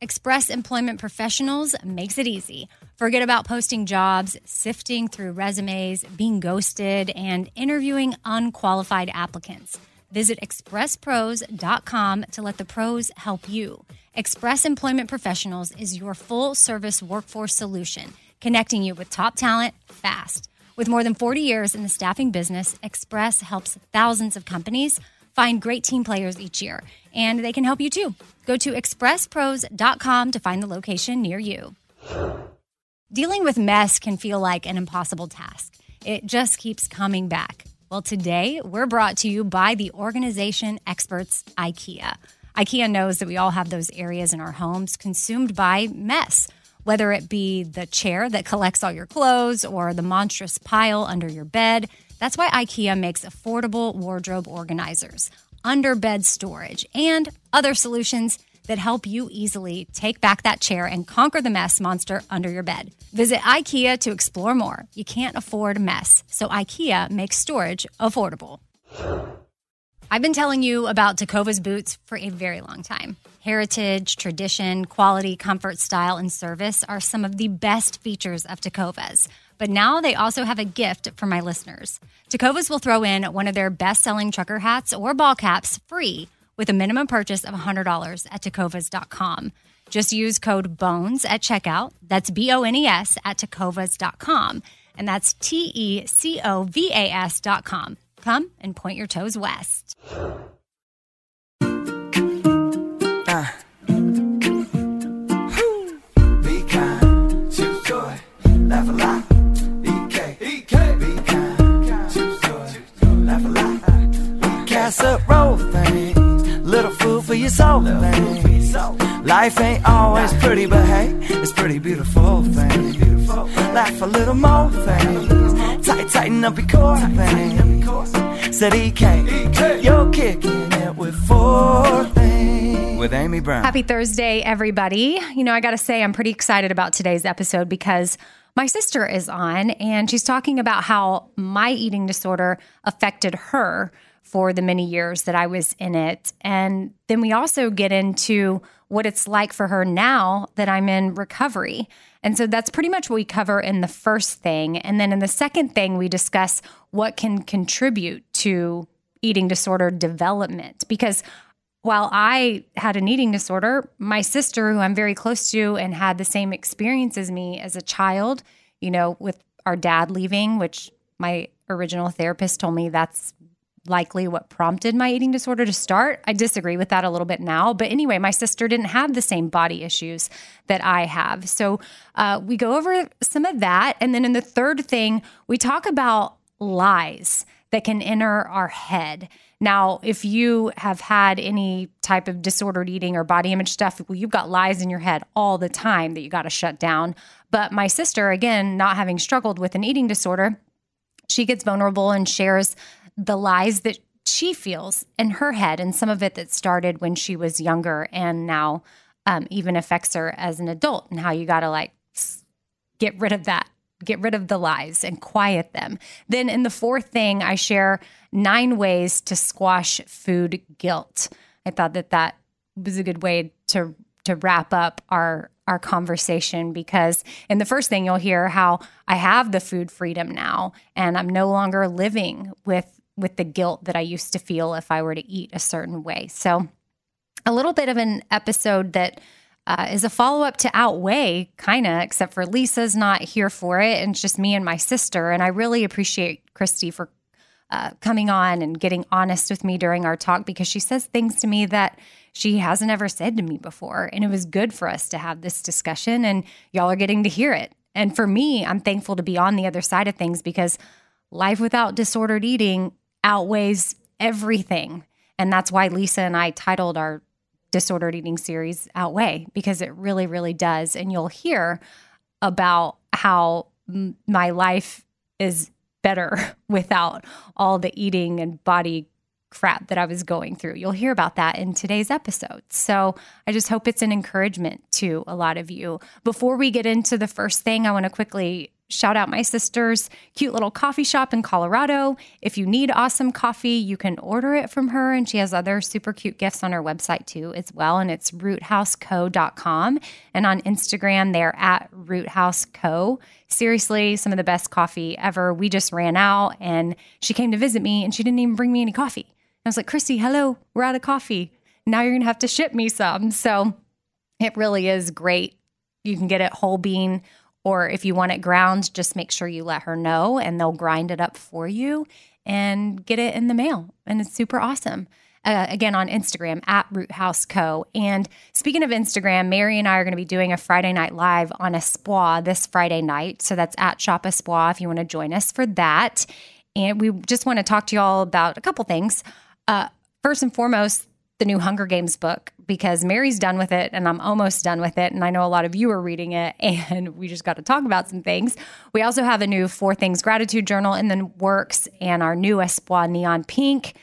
Express Employment Professionals makes it easy. Forget about posting jobs, sifting through resumes, being ghosted, and interviewing unqualified applicants. Visit expresspros.com to let the pros help you. Express Employment Professionals is your full service workforce solution, connecting you with top talent fast. With more than 40 years in the staffing business, Express helps thousands of companies find great team players each year, and they can help you too. Go to expresspros.com to find the location near you. Dealing with mess can feel like an impossible task. It just keeps coming back. Well, today we're brought to you by the organization experts IKEA. IKEA knows that we all have those areas in our homes consumed by mess, whether it be the chair that collects all your clothes or the monstrous pile under your bed. That's why IKEA makes affordable wardrobe organizers, underbed storage, and other solutions that help you easily take back that chair and conquer the mess monster under your bed. Visit IKEA to explore more. You can't afford mess, so IKEA makes storage affordable. I've been telling you about Tecovas boots for a very long time. Heritage, tradition, quality, comfort, style, and service are some of the best features of Tecovas. But now they also have a gift for my listeners. Tecovas will throw in one of their best selling trucker hats or ball caps free with a minimum purchase of $100 at tecovas.com. Just use code BONES at checkout. That's B O N E S at tecovas.com. And that's T E C O V A S.com. Come and point your toes west. Uh. Be kind, choose joy, laugh a lot. Lot. Casserole thing, little food for your soul thing. Life ain't always pretty, but hey, it's pretty beautiful thing. Laugh a little more thing. Tight, tighten up your core thing. Said EK, you're kicking it with four things. With Amy Brown. Happy Thursday, everybody. You know, I got to say, I'm pretty excited about today's episode because my sister is on and she's talking about how my eating disorder affected her for the many years that I was in it. And then we also get into what it's like for her now that I'm in recovery. And so that's pretty much what we cover in the first thing. And then in the second thing, we discuss what can contribute to eating disorder development. Because while I had an eating disorder, my sister, who I'm very close to and had the same experience as me as a child, you know, with our dad leaving, which my original therapist told me that's likely what prompted my eating disorder to start. I disagree with that a little bit now. But anyway, my sister didn't have the same body issues that I have. So uh, we go over some of that. And then in the third thing, we talk about lies that can enter our head. Now, if you have had any type of disordered eating or body image stuff, well, you've got lies in your head all the time that you got to shut down. But my sister, again, not having struggled with an eating disorder, she gets vulnerable and shares the lies that she feels in her head and some of it that started when she was younger and now um, even affects her as an adult and how you got to like get rid of that get rid of the lies and quiet them. Then in the fourth thing i share nine ways to squash food guilt. I thought that that was a good way to to wrap up our our conversation because in the first thing you'll hear how I have the food freedom now and I'm no longer living with with the guilt that I used to feel if I were to eat a certain way. So, a little bit of an episode that uh, is a follow up to Outweigh, kind of, except for Lisa's not here for it. And it's just me and my sister. And I really appreciate Cristi for uh, coming on and getting honest with me during our talk because she says things to me that she hasn't ever said to me before. And it was good for us to have this discussion, and y'all are getting to hear it. And for me, I'm thankful to be on the other side of things because life without disordered eating outweighs everything. And that's why Lisa and I titled our disordered eating series Outweigh, because it really, really does. And you'll hear about how m- my life is better without all the eating and body crap that I was going through. You'll hear about that in today's episode. So I just hope it's an encouragement to a lot of you. Before we get into the first thing, I want to quickly shout out my sister's cute little coffee shop in Colorado. If you need awesome coffee, you can order it from her. And she has other super cute gifts on her website too, as well. And it's roothouseco.com. And on Instagram, they're at roothouseco. Seriously, some of the best coffee ever. We just ran out and she came to visit me and she didn't even bring me any coffee. I was like, Cristi, hello, we're out of coffee. Now you're going to have to ship me some. So it really is great. You can get it whole bean, or if you want it ground, just make sure you let her know and they'll grind it up for you and get it in the mail. And it's super awesome. Uh, again on Instagram at Root House Co. And speaking of Instagram, Mary and I are going to be doing a Friday night live on Espoir this Friday night. So that's at Shop Espoir if you want to join us for that. And we just want to talk to you all about a couple things. Uh, first and foremost, the new Hunger Games book because Mary's done with it and I'm almost done with it. And I know a lot of you are reading it and we just got to talk about some things. We also have a new Four Things Gratitude Journal in the works and our new Espoir Neon Pink,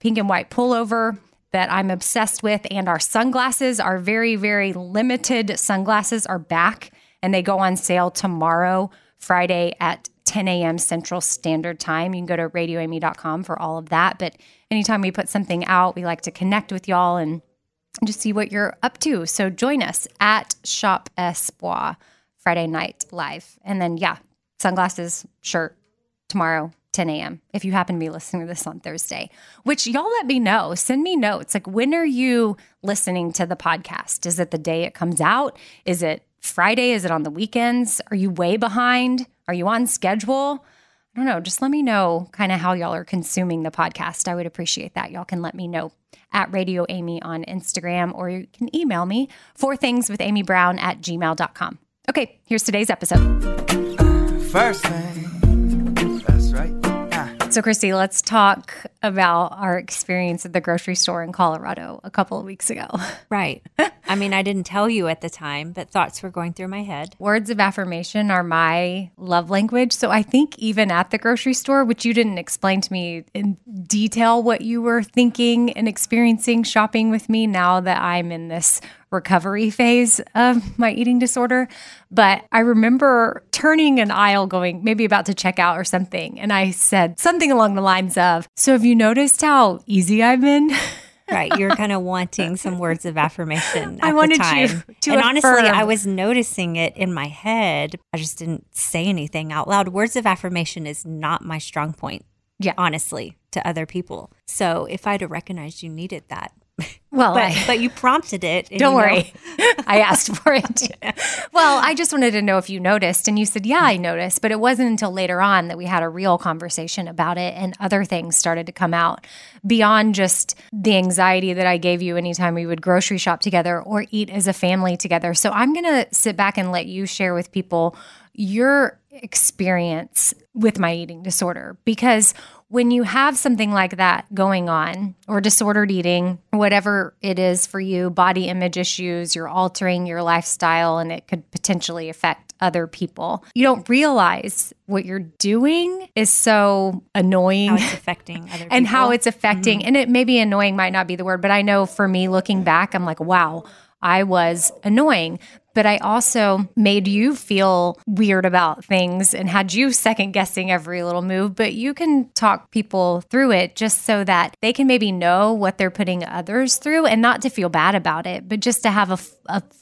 pink and white pullover that I'm obsessed with. And our sunglasses, our very, very limited sunglasses are back and they go on sale tomorrow, Friday at 10 a.m. Central Standard Time. You can go to radioamy.com for all of that. But anytime we put something out, we like to connect with y'all and just see what you're up to. So join us at Shop Espoir Friday night live. And then, yeah, sunglasses, shirt tomorrow, 10 a.m. If you happen to be listening to this on Thursday, which y'all let me know. Send me notes. Like, when are you listening to the podcast? Is it the day it comes out? Is it Friday? Is it on the weekends? Are you way behind? Are you on schedule? I don't know. Just let me know kind of how y'all are consuming the podcast. I would appreciate that. Y'all can let me know at Radio Amy on Instagram or you can email me for things with Amy Brown at gmail.com. Okay, here's today's episode. First thing, So, Cristi, let's talk about our experience at the grocery store in Colorado a couple of weeks ago. Right. I mean, I didn't tell you at the time, but thoughts were going through my head. Words of affirmation are my love language. So I think even at the grocery store, which you didn't explain to me in detail what you were thinking and experiencing shopping with me now that I'm in this recovery phase of my eating disorder. But I remember turning an aisle going, maybe about to check out or something. And I said something along the lines of, So have you noticed how easy I've been? Right. You're kind of wanting some words of affirmation. I wanted the you time. to And honestly. I was noticing it in my head. I just didn't say anything out loud. Words of affirmation is not my strong point. Yeah. Honestly, to other people. So if I'd have recognized you needed that, Well, but, I- but you prompted it. Don't you know- worry. I asked for it. Well, I just wanted to know if you noticed. And you said, yeah, I noticed. But it wasn't until later on that we had a real conversation about it and other things started to come out beyond just the anxiety that I gave you anytime we would grocery shop together or eat as a family together. So I'm going to sit back and let you share with people your experience with my eating disorder because when you have something like that going on or disordered eating, whatever it is for you, body image issues, you're altering your lifestyle and it could potentially affect other people. You don't realize what you're doing is so annoying How it's affecting other people. and how it's affecting mm-hmm. and it maybe annoying might not be the word but i know for me looking back i'm like wow i was annoying but i also made you feel weird about things and had you second guessing every little move. But you can talk people through it just so that they can maybe know what they're putting others through and not to feel bad about it but just to have a,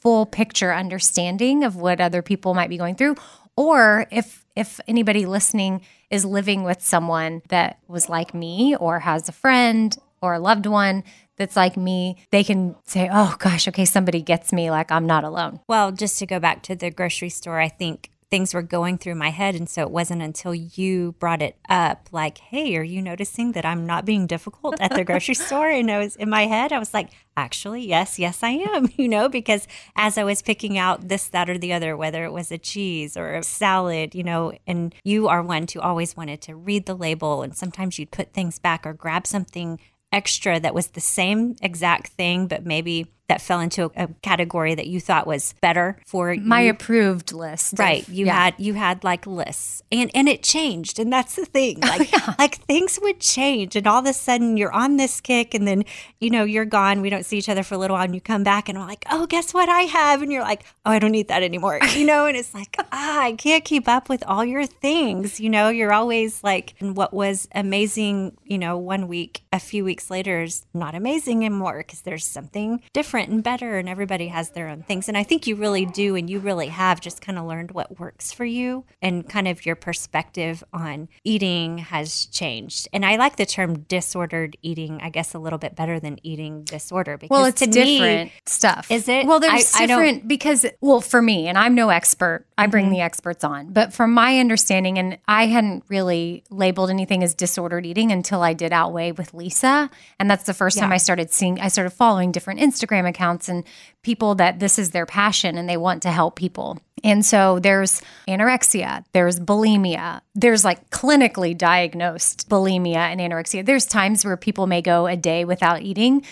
full picture understanding of what other people might be going through. Or if if anybody listening is living with someone that was like me or has a friend or a loved one that's like me, they can say, "Oh gosh, okay, somebody gets me like I'm not alone." Well, just to go back to the grocery store, I think things were going through my head. And so it wasn't until you brought it up, like, hey, are you noticing that I'm not being difficult at the grocery store? And I was in my head, I was like, actually, yes, yes, I am, you know, because as I was picking out this, that, or the other, whether it was a cheese or a salad, you know, and you are one who always wanted to read the label. And sometimes you'd put things back or grab something extra that was the same exact thing, but maybe that fell into a, a category that you thought was better for My you. approved list. of- Right. You yeah. had you had like lists. And and it changed. And that's the thing. Like like things would change and all of a sudden you're on this kick and then, you know, you're gone. We don't see each other for a little while and you come back and I'm like, Oh, guess what I have? And you're like, Oh, I don't need that anymore. You know, and it's like, ah, I can't keep up with all your things. You know, you're always like and what was amazing, you know, one week, a few weeks later is not amazing anymore because there's something different and better and everybody has their own things. And I think you really do and you really have just kind of learned what works for you and kind of your perspective on eating has changed. And I like the term disordered eating, I guess a little bit better than eating disorder because Well, it's different me, stuff. Is it? Well, there's I- I different because, well, for me, and I'm no expert, I bring Mm-hmm. the experts on, but from my understanding, and I hadn't really labeled anything as disordered eating until I did Outweigh with Lisa. And that's the first time I started seeing, I started following different Instagram accounts and people that this is their passion and they want to help people. And so there's anorexia, there's bulimia, there's like clinically diagnosed bulimia and anorexia. There's times where people may go a day without eating.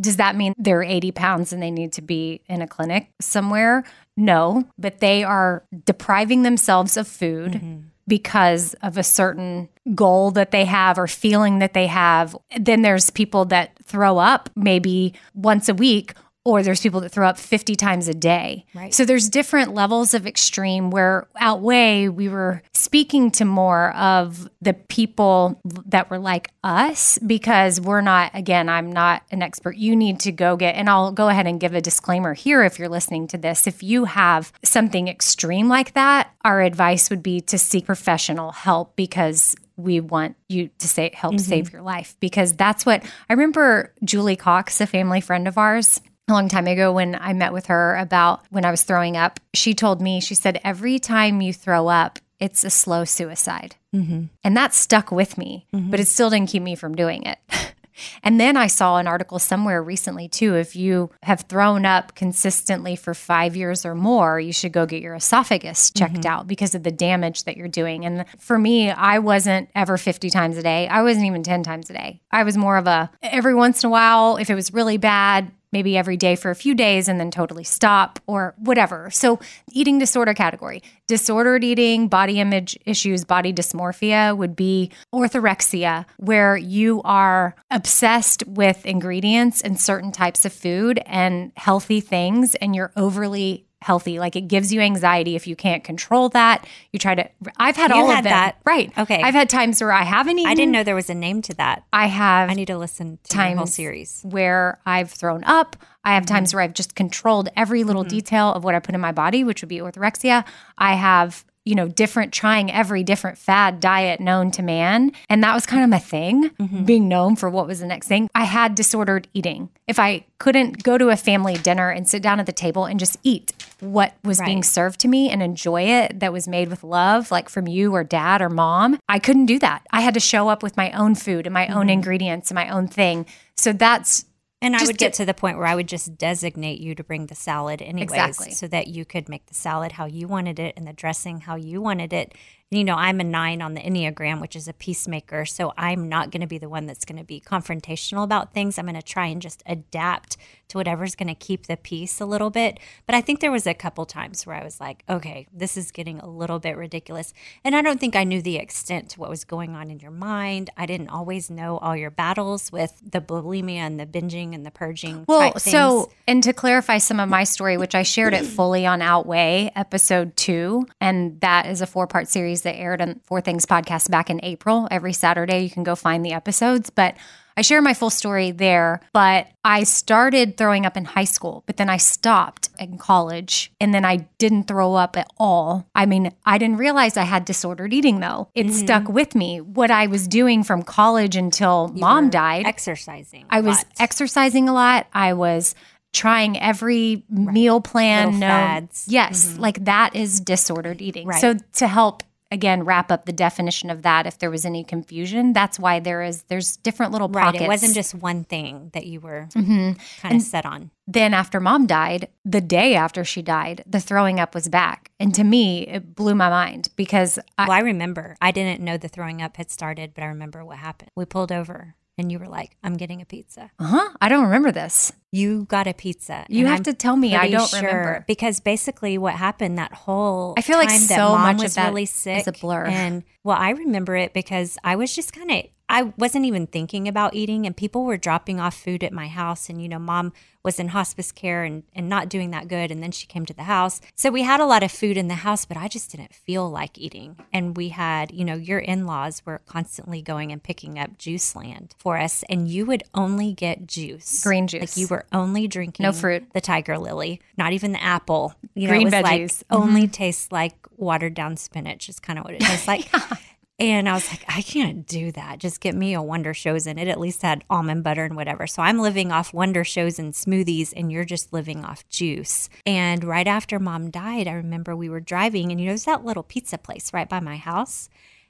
Does that mean they're 80 pounds and they need to be in a clinic somewhere? No, but they are depriving themselves of food mm-hmm. because of a certain goal that they have or feeling that they have. Then there's people that throw up maybe once a week. Or there's people that throw up 50 times a day. Right. So there's different levels of extreme where outweigh, we were speaking to more of the people that were like us because we're not, again, I'm not an expert. You need to go get, and I'll go ahead and give a disclaimer here if you're listening to this. If you have something extreme like that, our advice would be to seek professional help because we want you to say help mm-hmm. save your life because that's what I remember Julie Cox, a family friend of ours, a long time ago when I met with her about when I was throwing up. She told me, she said, every time you throw up, it's a slow suicide. Mm-hmm. And that stuck with me, mm-hmm. but it still didn't keep me from doing it. and then I saw an article somewhere recently too. If you have thrown up consistently for five years or more, you should go get your esophagus checked mm-hmm. out because of the damage that you're doing. And for me, I wasn't ever 50 times a day. I wasn't even 10 times a day. I was more of a every once in a while, if it was really bad, maybe every day for a few days and then totally stop or whatever. So, eating disorder category, disordered eating, body image issues, body dysmorphia would be orthorexia, where you are obsessed with ingredients and certain types of food and healthy things, and you're overly healthy like it gives you anxiety if you can't control that you try to i've had You all had of them that. right Okay. i've had times where i haven't eaten I didn't know there was a name to that. i have I need to listen to the whole series. where I've thrown up. I have Mm-hmm. times where I've just controlled every little detail of what I put in my body, which would be orthorexia. I have, you know, different, trying every different fad diet known to man. And that was kind of my thing, Mm-hmm. being known for what was the next thing. I had disordered eating. If I couldn't go to a family dinner and sit down at the table and just eat what was being served to me and enjoy it that was made with love, like from you or dad or mom, I couldn't do that. I had to show up with my own food and my own Mm-hmm. ingredients and my own thing. So that's And I would get get- to the point where I would just designate you to bring the salad anyways, Exactly. so that you could make the salad how you wanted it and the dressing how you wanted it. You know, I'm a nine on the Enneagram, which is a peacemaker. So I'm not going to be the one that's going to be confrontational about things. I'm going to try and just adapt to whatever's going to keep the peace a little bit. But I think there was a couple times where I was like, okay, this is getting a little bit ridiculous. And I don't think I knew the extent to what was going on in your mind. I didn't always know all your battles with the bulimia and the binging and the purging. Well, so and to clarify some of my story, which I shared it fully on Outweigh episode two, and that is a four part series that aired on Four Things podcast back in April. Every Saturday, you can go find the episodes, but. I share my full story there, but I started throwing up in high school, but then I stopped in college and then I didn't throw up at all. I mean, I didn't realize I had disordered eating though. It Mm-hmm. stuck with me. What I was doing from college until mom died. exercising. I was lot. exercising a lot. I was trying every meal plan. Little known- fads. Mm-hmm. Yes, like that is disordered eating. Right. So to help again wrap up the definition of that, if there was any confusion, that's why there is there's different little right. pockets. Mm-hmm. It wasn't just one thing that you were kind of set on. then after mom died, the day after she died, the throwing up was back, and to me it blew my mind because I, Well, I remember. I didn't know the throwing up had started, but I remember what happened. We pulled over and you were like, I'm getting a pizza. Uh huh. I don't remember this. You got a pizza. You have I'm to tell me. I don't sure- remember. because basically what happened that whole I feel like so much of was that really is a blur. and well I remember it because I was just kind of I wasn't even thinking about eating and people were dropping off food at my house and you know mom was in hospice care and, and not doing that good and then she came to the house so we had a lot of food in the house but I just didn't feel like eating and we had you know your in-laws were constantly going and picking up JuiceLand for us and you would only get juice Green juice. like you were only drinking No fruit. the tiger lily, not even the apple. You know, Green it was like veggies. Mm-hmm. only tastes like watered down spinach is kind of what it tastes like. And I was like, I can't do that. Just get me a Wundershowzen and it at least had almond butter and whatever. So I'm living off Wundershowzens and smoothies and you're just living off juice. And right after mom died, I remember we were driving and you know, there's that little pizza place right by my house.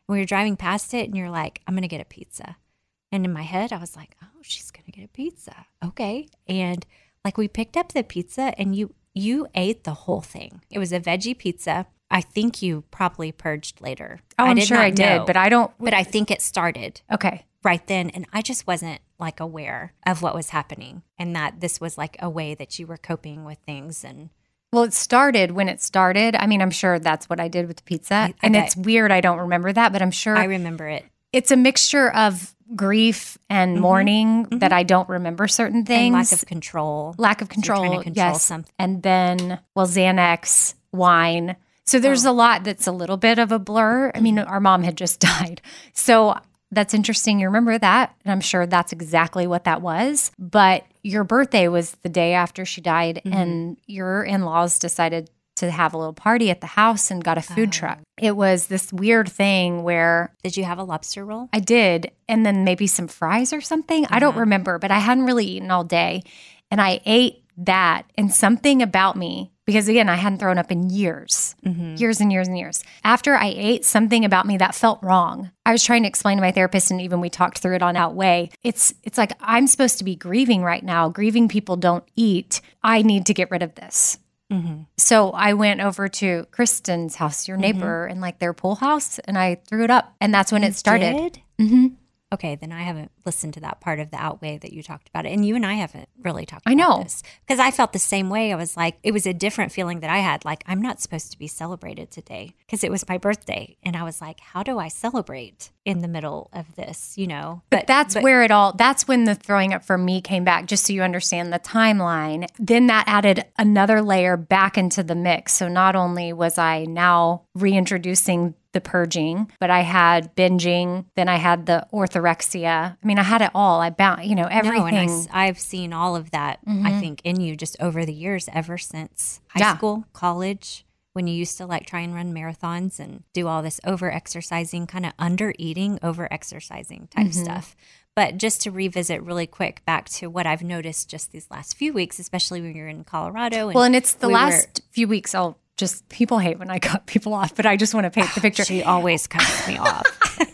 And we were driving past it and you're like, I'm going to get a pizza. And in my head, I was like, oh, she's going to get a pizza. Okay. And like we picked up the pizza and you you ate the whole thing. It was a veggie pizza. I think you probably purged later. Oh, I'm did sure I did, know, but I don't. but I think it started Okay. right then and I just wasn't like aware of what was happening and that this was like a way that you were coping with things and Well, it started when it started. I mean, I'm sure that's what I did with the pizza. I and bet. it's weird. I don't remember that, but I'm sure I remember it. it's a mixture of grief and mourning that I don't remember certain things. Mm-hmm. And lack of control. lack of So control. to control yes. something. And then, well, Xanax, wine. So there's Oh. a lot that's a little bit of a blur. I mean, our mom had just died. So that's interesting. You remember that. And I'm sure that's exactly what that was. But your birthday was the day after she died, Mm-hmm. and your in laws decided to have a little party at the house and got a food Oh. truck. It was this weird thing where Did you have a lobster roll? I did, and then maybe some fries or something. I don't Uh-huh. remember, but I hadn't really eaten all day. And I ate that, and something about me, because again, I hadn't thrown up in years, Mm-hmm. years and years and years. After I ate something about me that felt wrong. I was trying to explain to my therapist, and even we talked through it on Outweigh. It's it's like I'm supposed to be grieving right now. Grieving people don't eat. I need to get rid of this. Mm-hmm. So I went over to Kristen's house, your neighbor, and like their pool house, and I threw it up, and that's when it started. Did? Okay, then I haven't listened to that part of the outweigh that you talked about it. And you and I haven't really talked I know. this. Because I felt the same way. I was like, it was a different feeling that I had. Like, I'm not supposed to be celebrated today because it was my birthday. And I was like, how do I celebrate in the middle of this, you know? But that's where it all, that's when the throwing up for me came back, just so you understand the timeline. Then that added another layer back into the mix. So not only was I now reintroducing the purging, but I had binging, then I had the orthorexia. I mean, I had it all. I bound, you know, everything. No, and I, I've seen all of that, I think, in you just over the years, ever since high Yeah. school, college, when you used to like try and run marathons and do all this over exercising, kind of under eating, over exercising type Mm-hmm. stuff. But just to revisit really quick back to what I've noticed just these last few weeks, especially when you're in Colorado. And well, and it's the we were- last few weeks. I'll just, people hate when I cut people off, but I just want to paint the picture. she always cuts me off.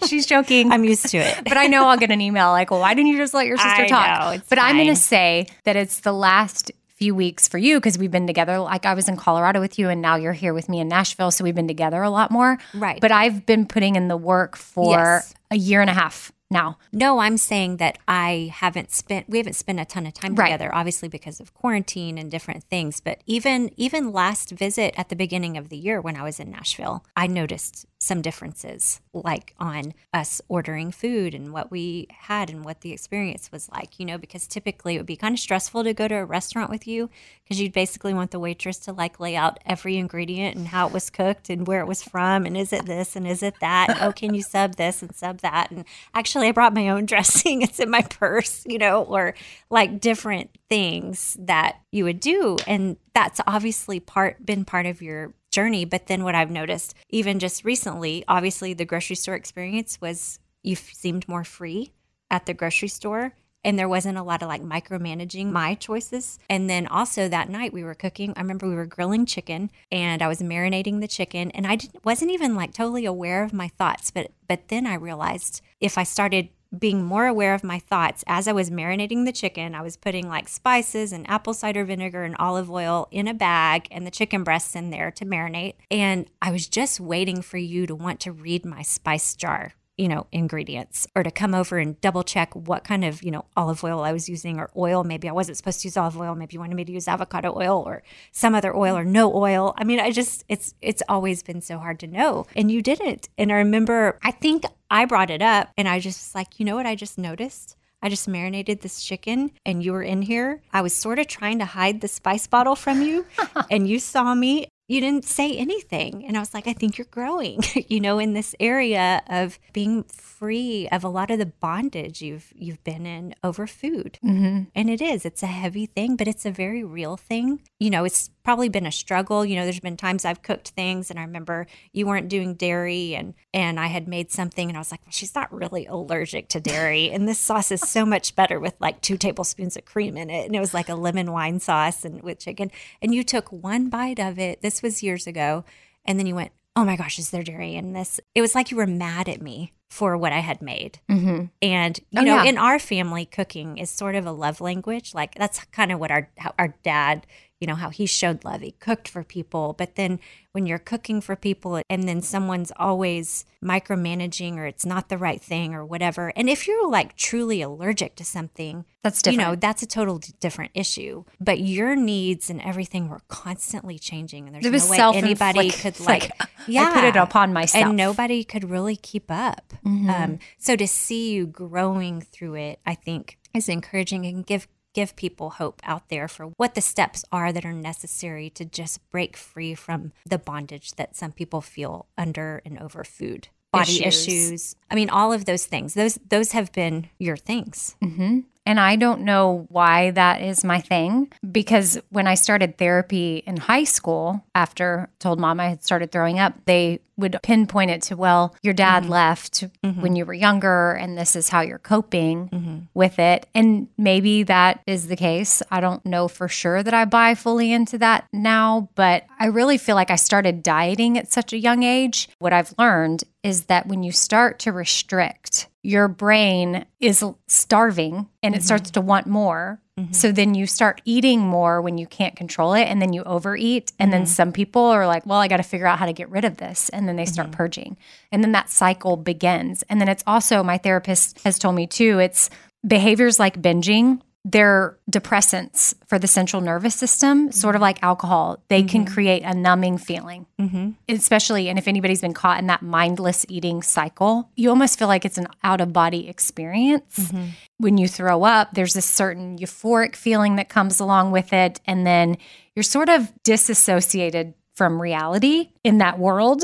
She's joking. I'm used to it. but I know I'll get an email like, well, why didn't you just let your sister I talk? know, but I'm going to say that it's the last few weeks for you because we've been together. Like I was in Colorado with you and now you're here with me in Nashville. So we've been together a lot more. Right. But I've been putting in the work for Yes. a year and a half now. No, I'm saying that I haven't spent we haven't spent a ton of time Right. together obviously because of quarantine and different things, but even even last visit at the beginning of the year when I was in Nashville, I noticed some differences like on us ordering food and what we had and what the experience was like, you know, because typically it would be kind of stressful to go to a restaurant with you because you'd basically want the waitress to like lay out every ingredient and how it was cooked and where it was from and is it this and is it that? Oh, can you sub this and sub that? And actually, I brought my own dressing. It's in my purse, you know, or like different things that you would do. And that's obviously part been part of your journey. But then what I've noticed, even just recently, obviously the grocery store experience was you seemed more free at the grocery store. And there wasn't a lot of like micromanaging my choices. And then also that night we were cooking. I remember we were grilling chicken and I was marinating the chicken and I wasn't even like totally aware of my thoughts. But but then I realized if I started being more aware of my thoughts as I was marinating the chicken, I was putting like spices and apple cider vinegar and olive oil in a bag and the chicken breasts in there to marinate. And I was just waiting for you to want to read my spice jar you know, ingredients or to come over and double check what kind of, you know, olive oil I was using or oil. Maybe I wasn't supposed to use olive oil. Maybe you wanted me to use avocado oil or some other oil or no oil. I mean, I just, it's, it's always been so hard to know. And you didn't. And I remember, I think I brought it up and I just was like, you know what I just noticed? I just marinated this chicken and you were in here. I was sort of trying to hide the spice bottle from you and you saw me. You didn't say anything. And I was like, I think you're growing, you know, in this area of being free of a lot of the bondage you've you've been in over food. Mm-hmm. And it is. It's a heavy thing, but it's a very real thing. You know, it's probably been a struggle. You know, there's been times I've cooked things and I remember you weren't doing dairy and and I had made something and I was like, well, she's not really allergic to dairy. And this sauce is so much better with like two tablespoons of cream in it. And it was like a lemon wine sauce and with chicken. And you took one bite of it. This was years ago. And then you went, oh my gosh, is there dairy in this? It was like you were mad at me for what I had made. Mm-hmm. And, you Oh, know, yeah. in our family, cooking is sort of a love language. Like that's kind of what our, our dad, you know, how he showed love. He cooked for people. But then when you're cooking for people and then someone's always micromanaging or it's not the right thing or whatever. And if you're like truly allergic to something, That's different. you know, that's a total different issue. But your needs and everything were constantly changing. And there's no way anybody could like, I put it upon myself. and nobody could really keep up. Um, so to see you growing through it, I think is encouraging and give give people hope out there for what the steps are that are necessary to just break free from the bondage that some people feel under and over food. Body Issues. issues. I mean, all of those things. Those those have been your things. Mm-hmm. And I don't know why that is my thing because when I started therapy in high school, after I told mom I had started throwing up, they would pinpoint it to, well, your dad mm-hmm. left mm-hmm. when you were younger and this is how you're coping mm-hmm. with it. And maybe that is the case. I don't know for sure that I buy fully into that now, but I really feel like I started dieting at such a young age. What I've learned is that when you start to restrict, your brain is starving and it mm-hmm. starts to want more. Mm-hmm. So then you start eating more when you can't control it and then you overeat. And then mm-hmm. some people are like, well, I got to figure out how to get rid of this. And then they start purging. And then that cycle begins. And then it's also, my therapist has told me too, it's behaviors like binging. They're depressants for the central nervous system, sort of like alcohol. They can mm-hmm. create a numbing feeling. Mm-hmm. Especially and if anybody's been caught in that mindless eating cycle you almost feel like it's an out of body experience mm-hmm. when you throw up there's a certain euphoric feeling that comes along with it and then you're sort of disassociated from reality in that world.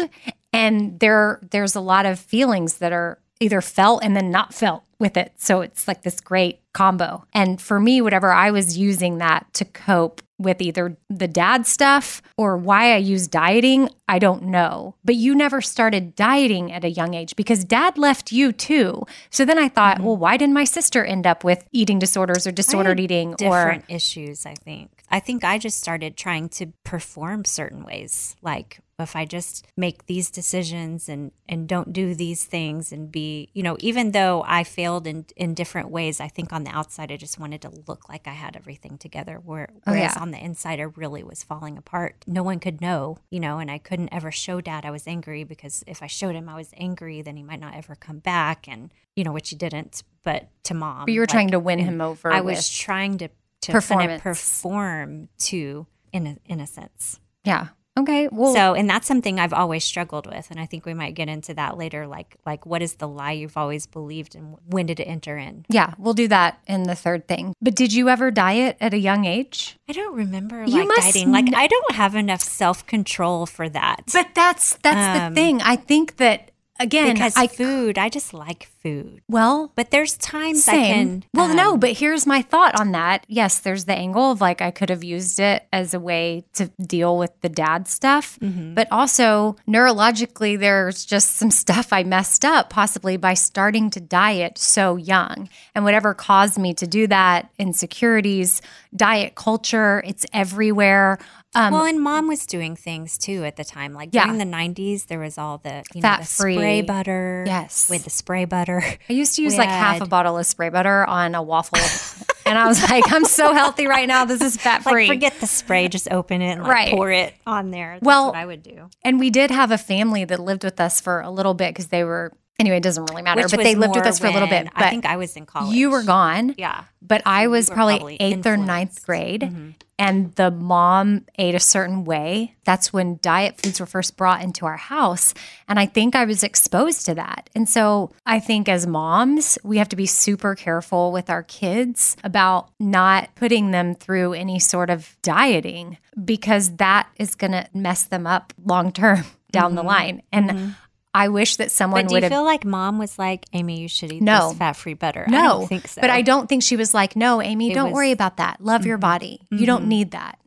And there there's a lot of feelings that are either felt and then not felt with it so it's like this great combo and for me whatever i was using that to cope with either the dad stuff or why I use dieting, I don't know. But you never started dieting at a young age because dad left you too. So then I thought, mm-hmm. well, why didn't my sister end up with eating disorders or disordered eating or different issues i think i think i just started trying to perform certain ways like if i just make these decisions and and don't do these things and be you know even though i failed in in different ways i think on the outside i just wanted to look like i had everything together where, oh, whereas yeah. on the inside i really was falling apart no one could know you know and i couldn't ever show dad i was angry because if i showed him i was angry then he might not ever come back and you know which he didn't but to mom But you were like, trying to win him over I was trying to to kind of perform to in a in a sense. yeah. Okay. Well, So, and that's something I've always struggled with, and I think we might get into that later. Like, like what is the lie you've always believed, and when did it enter in? yeah, we'll do that in the third thing. But did you ever diet at a young age? I don't remember You like must dieting. Like, I don't have enough self control for that. But that's that's the Um, thing. I think that again, because I food, I just like food. well, But there's times I can. well, no, um, but here's my thought on that. Yes, there's the angle of like I could have used it as a way to deal with the dad stuff, Mm-hmm. but also neurologically, there's just some stuff I messed up possibly by starting to diet so young. And whatever caused me to do that, insecurities, diet culture, it's everywhere. Um, well, and mom was doing things too at the time. Like Yeah. during the '90s, there was all the you know, the spray butter. Yes. with the spray butter. I used to use like half a bottle of spray butter on a waffle. and I was like, I'm so healthy right now. This is fat free. Like forget the spray, just open it and like Right. pour it on there. That's Well, what I would do. And we did have a family that lived with us for a little bit because they were Anyway, it doesn't really matter. Which but they lived with us for a little bit. But I think I was in college. you were gone. Yeah. But I was probably, probably eighth or ninth grade. Mm-hmm. And the mom ate a certain way. That's when diet foods were first brought into our house. And I think I was exposed to that. And so I think as moms, we have to be super careful with our kids about not putting them through any sort of dieting because that is going to mess them up long term down the mm-hmm. line. And mm-hmm. I wish that someone would you have feel like mom was like, Amy, you should eat No. this fat free butter? no, I don't think so. But I don't think she was like, no, Amy, It don't was- Mm-hmm. worry about that. Love your body. You don't need that.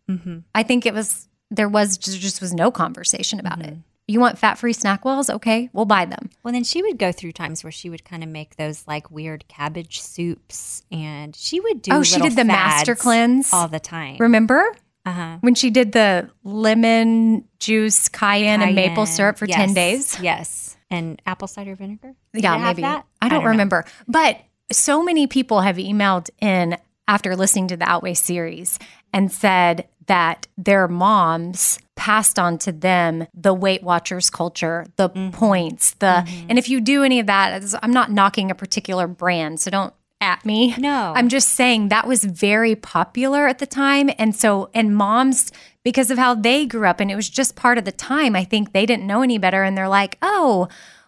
I think it was, there was just, just was no conversation about Mm-hmm. it. You want fat free SnackWells? Okay, we'll buy them. Well, then she would go through times where she would kind of make those like weird cabbage soups, and she would do. Oh, she did the master cleanse? all the time. Remember Uh huh. when she did the lemon juice, cayenne, and maple syrup for 10 days? Yes, and apple cider vinegar. Did yeah, maybe. I don't, know. remember. But so many people have emailed in after listening to the Outweigh series and said that their moms passed on to them the Weight Watchers culture, the Mm-hmm. points, the and if you do any of that, I'm not knocking a particular brand, so don't at me. No. I'm just saying that was very popular at the time. And so, and moms, because of how they grew up, and it was just part of the time, I think they didn't know any better. And they're like, oh,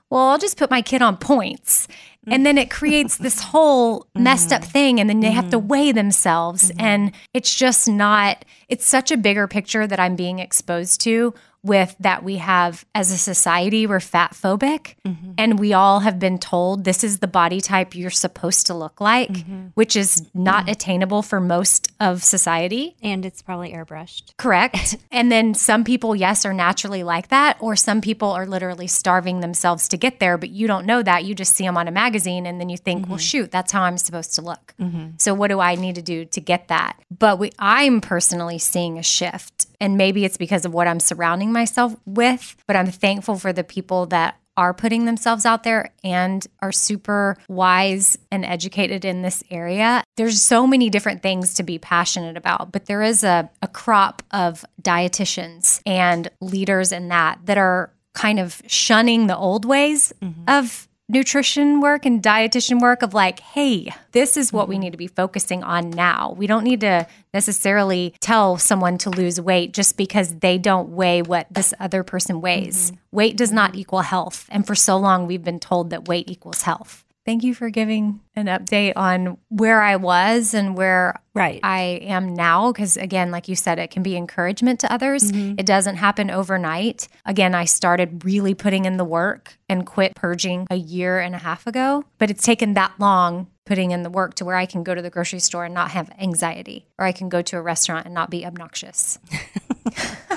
well, I'll just put my kid on points. Mm. And then it creates this whole messed up mm-hmm. thing. And then they have to mm-hmm. weigh themselves. Mm-hmm. And it's just not, it's such a bigger picture that I'm being exposed to with that we have as a society, we're fat phobic. Mm-hmm. And we all have been told this is the body type you're supposed to look like, mm-hmm. which is not mm-hmm. attainable for most of society. And it's probably airbrushed. Correct. and then some people, yes, are naturally like that, or some people are literally starving themselves to get there, but you don't know that. You just see them on a magazine and then you think, well, shoot, that's how I'm supposed to look. So what do I need to do to get that? But we, I'm personally seeing a shift. And maybe it's because of what I'm surrounding myself with, but I'm thankful for the people that are putting themselves out there and are super wise and educated in this area. There's so many different things to be passionate about, but there is a, a crop of dietitians and leaders in that that are kind of shunning the old ways mm-hmm. of nutrition work and dietitian work of like, hey, this is what we mm-hmm. need to be focusing on now. We don't need to necessarily tell someone to lose weight just because they don't weigh what this other person weighs. Mm-hmm. Weight does not mm-hmm. equal health. And for so long, we've been told that weight equals health. Thank you for giving an update on where I was and where Right. I am now. Because again, like you said, it can be encouragement to others. Mm-hmm. It doesn't happen overnight. Again, I started really putting in the work and quit purging a year and a half ago, but it's taken that long putting in the work to where I can go to the grocery store and not have anxiety, or I can go to a restaurant and not be obnoxious.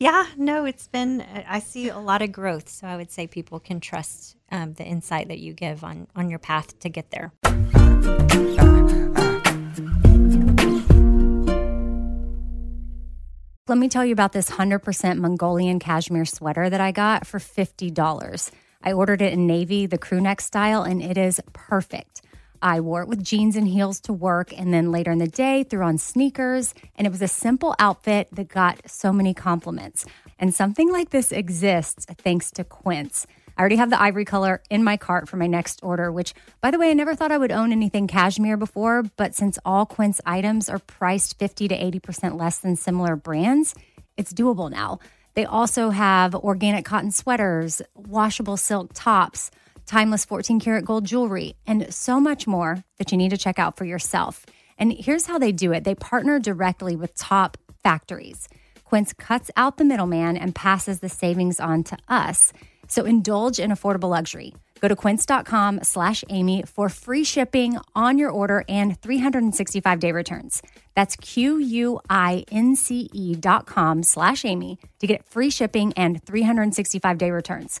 Yeah, no, it's been. I see a lot of growth, so I would say people can trust um, the insight that you give on on your path to get there. Let me tell you about this 100% Mongolian cashmere sweater that I got for $50. I ordered it in navy, the crew neck style, and it is perfect. I wore it with jeans and heels to work, and then later in the day, threw on sneakers. And it was a simple outfit that got so many compliments. And something like this exists thanks to Quince. I already have the ivory color in my cart for my next order, which, by the way, I never thought I would own anything cashmere before. But since all Quince items are priced 50 to 80% less than similar brands, it's doable now. They also have organic cotton sweaters, washable silk tops, timeless 14 karat gold jewelry, and so much more that you need to check out for yourself. And here's how they do it they partner directly with top factories. Quince cuts out the middleman and passes the savings on to us. So indulge in affordable luxury. Go to quince.com slash Amy for free shipping on your order and 365 day returns. That's Q-U-I-N-C-E dot com slash Amy to get free shipping and 365 day returns.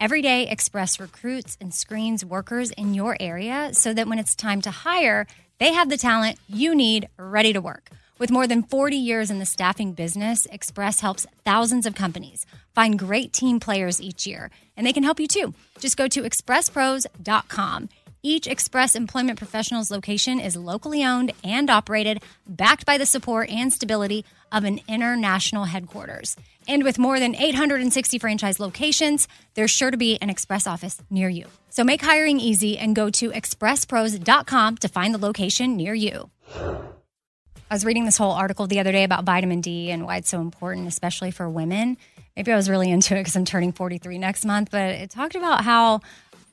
Every day, Express recruits and screens workers in your area so that when it's time to hire, They have the talent you need ready to work. With more than 40 years in the staffing business, Express helps thousands of companies find great team players each year, and they can help you too. Just go to expresspros.com. Each Express Employment Professionals location is locally owned and operated, backed by the support and stability of an international headquarters. And with more than 860 franchise locations, there's sure to be an Express office near you. So make hiring easy and go to expresspros.com to find the location near you. I was reading this whole article the other day about vitamin D and why it's so important, especially for women. Maybe I was really into it because I'm turning 43 next month, but it talked about how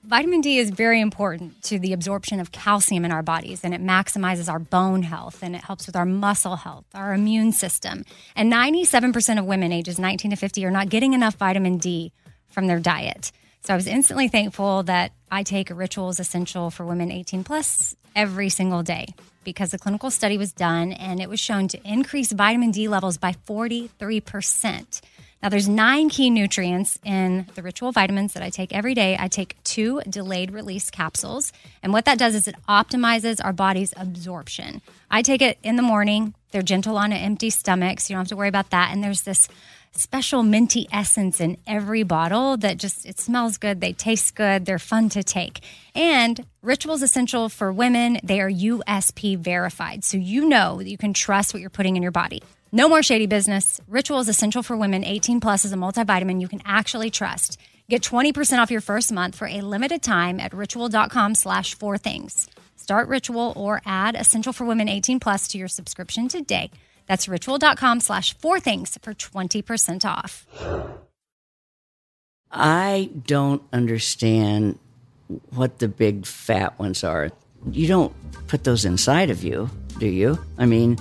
vitamin D is very important to the absorption of calcium in our bodies and it maximizes our bone health and it helps with our muscle health, our immune system. And 97% of women ages 19 to 50 are not getting enough vitamin D from their diet. So I was instantly thankful that I take Rituals Essential for Women 18 plus every single day because the clinical study was done and it was shown to increase vitamin D levels by 43%. Now, there's nine key nutrients in the ritual vitamins that I take every day. I take two delayed release capsules. And what that does is it optimizes our body's absorption. I take it in the morning. They're gentle on an empty stomach, so you don't have to worry about that. And there's this special minty essence in every bottle that just it smells good they taste good they're fun to take and rituals essential for women they are usp verified so you know that you can trust what you're putting in your body no more shady business Ritual is essential for women 18 plus is a multivitamin you can actually trust get 20% off your first month for a limited time at ritual.com slash four things start ritual or add essential for women 18 plus to your subscription today that's ritual.com slash four things for 20% off. I don't understand what the big fat ones are. You don't put those inside of you, do you? I mean,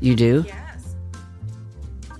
you do?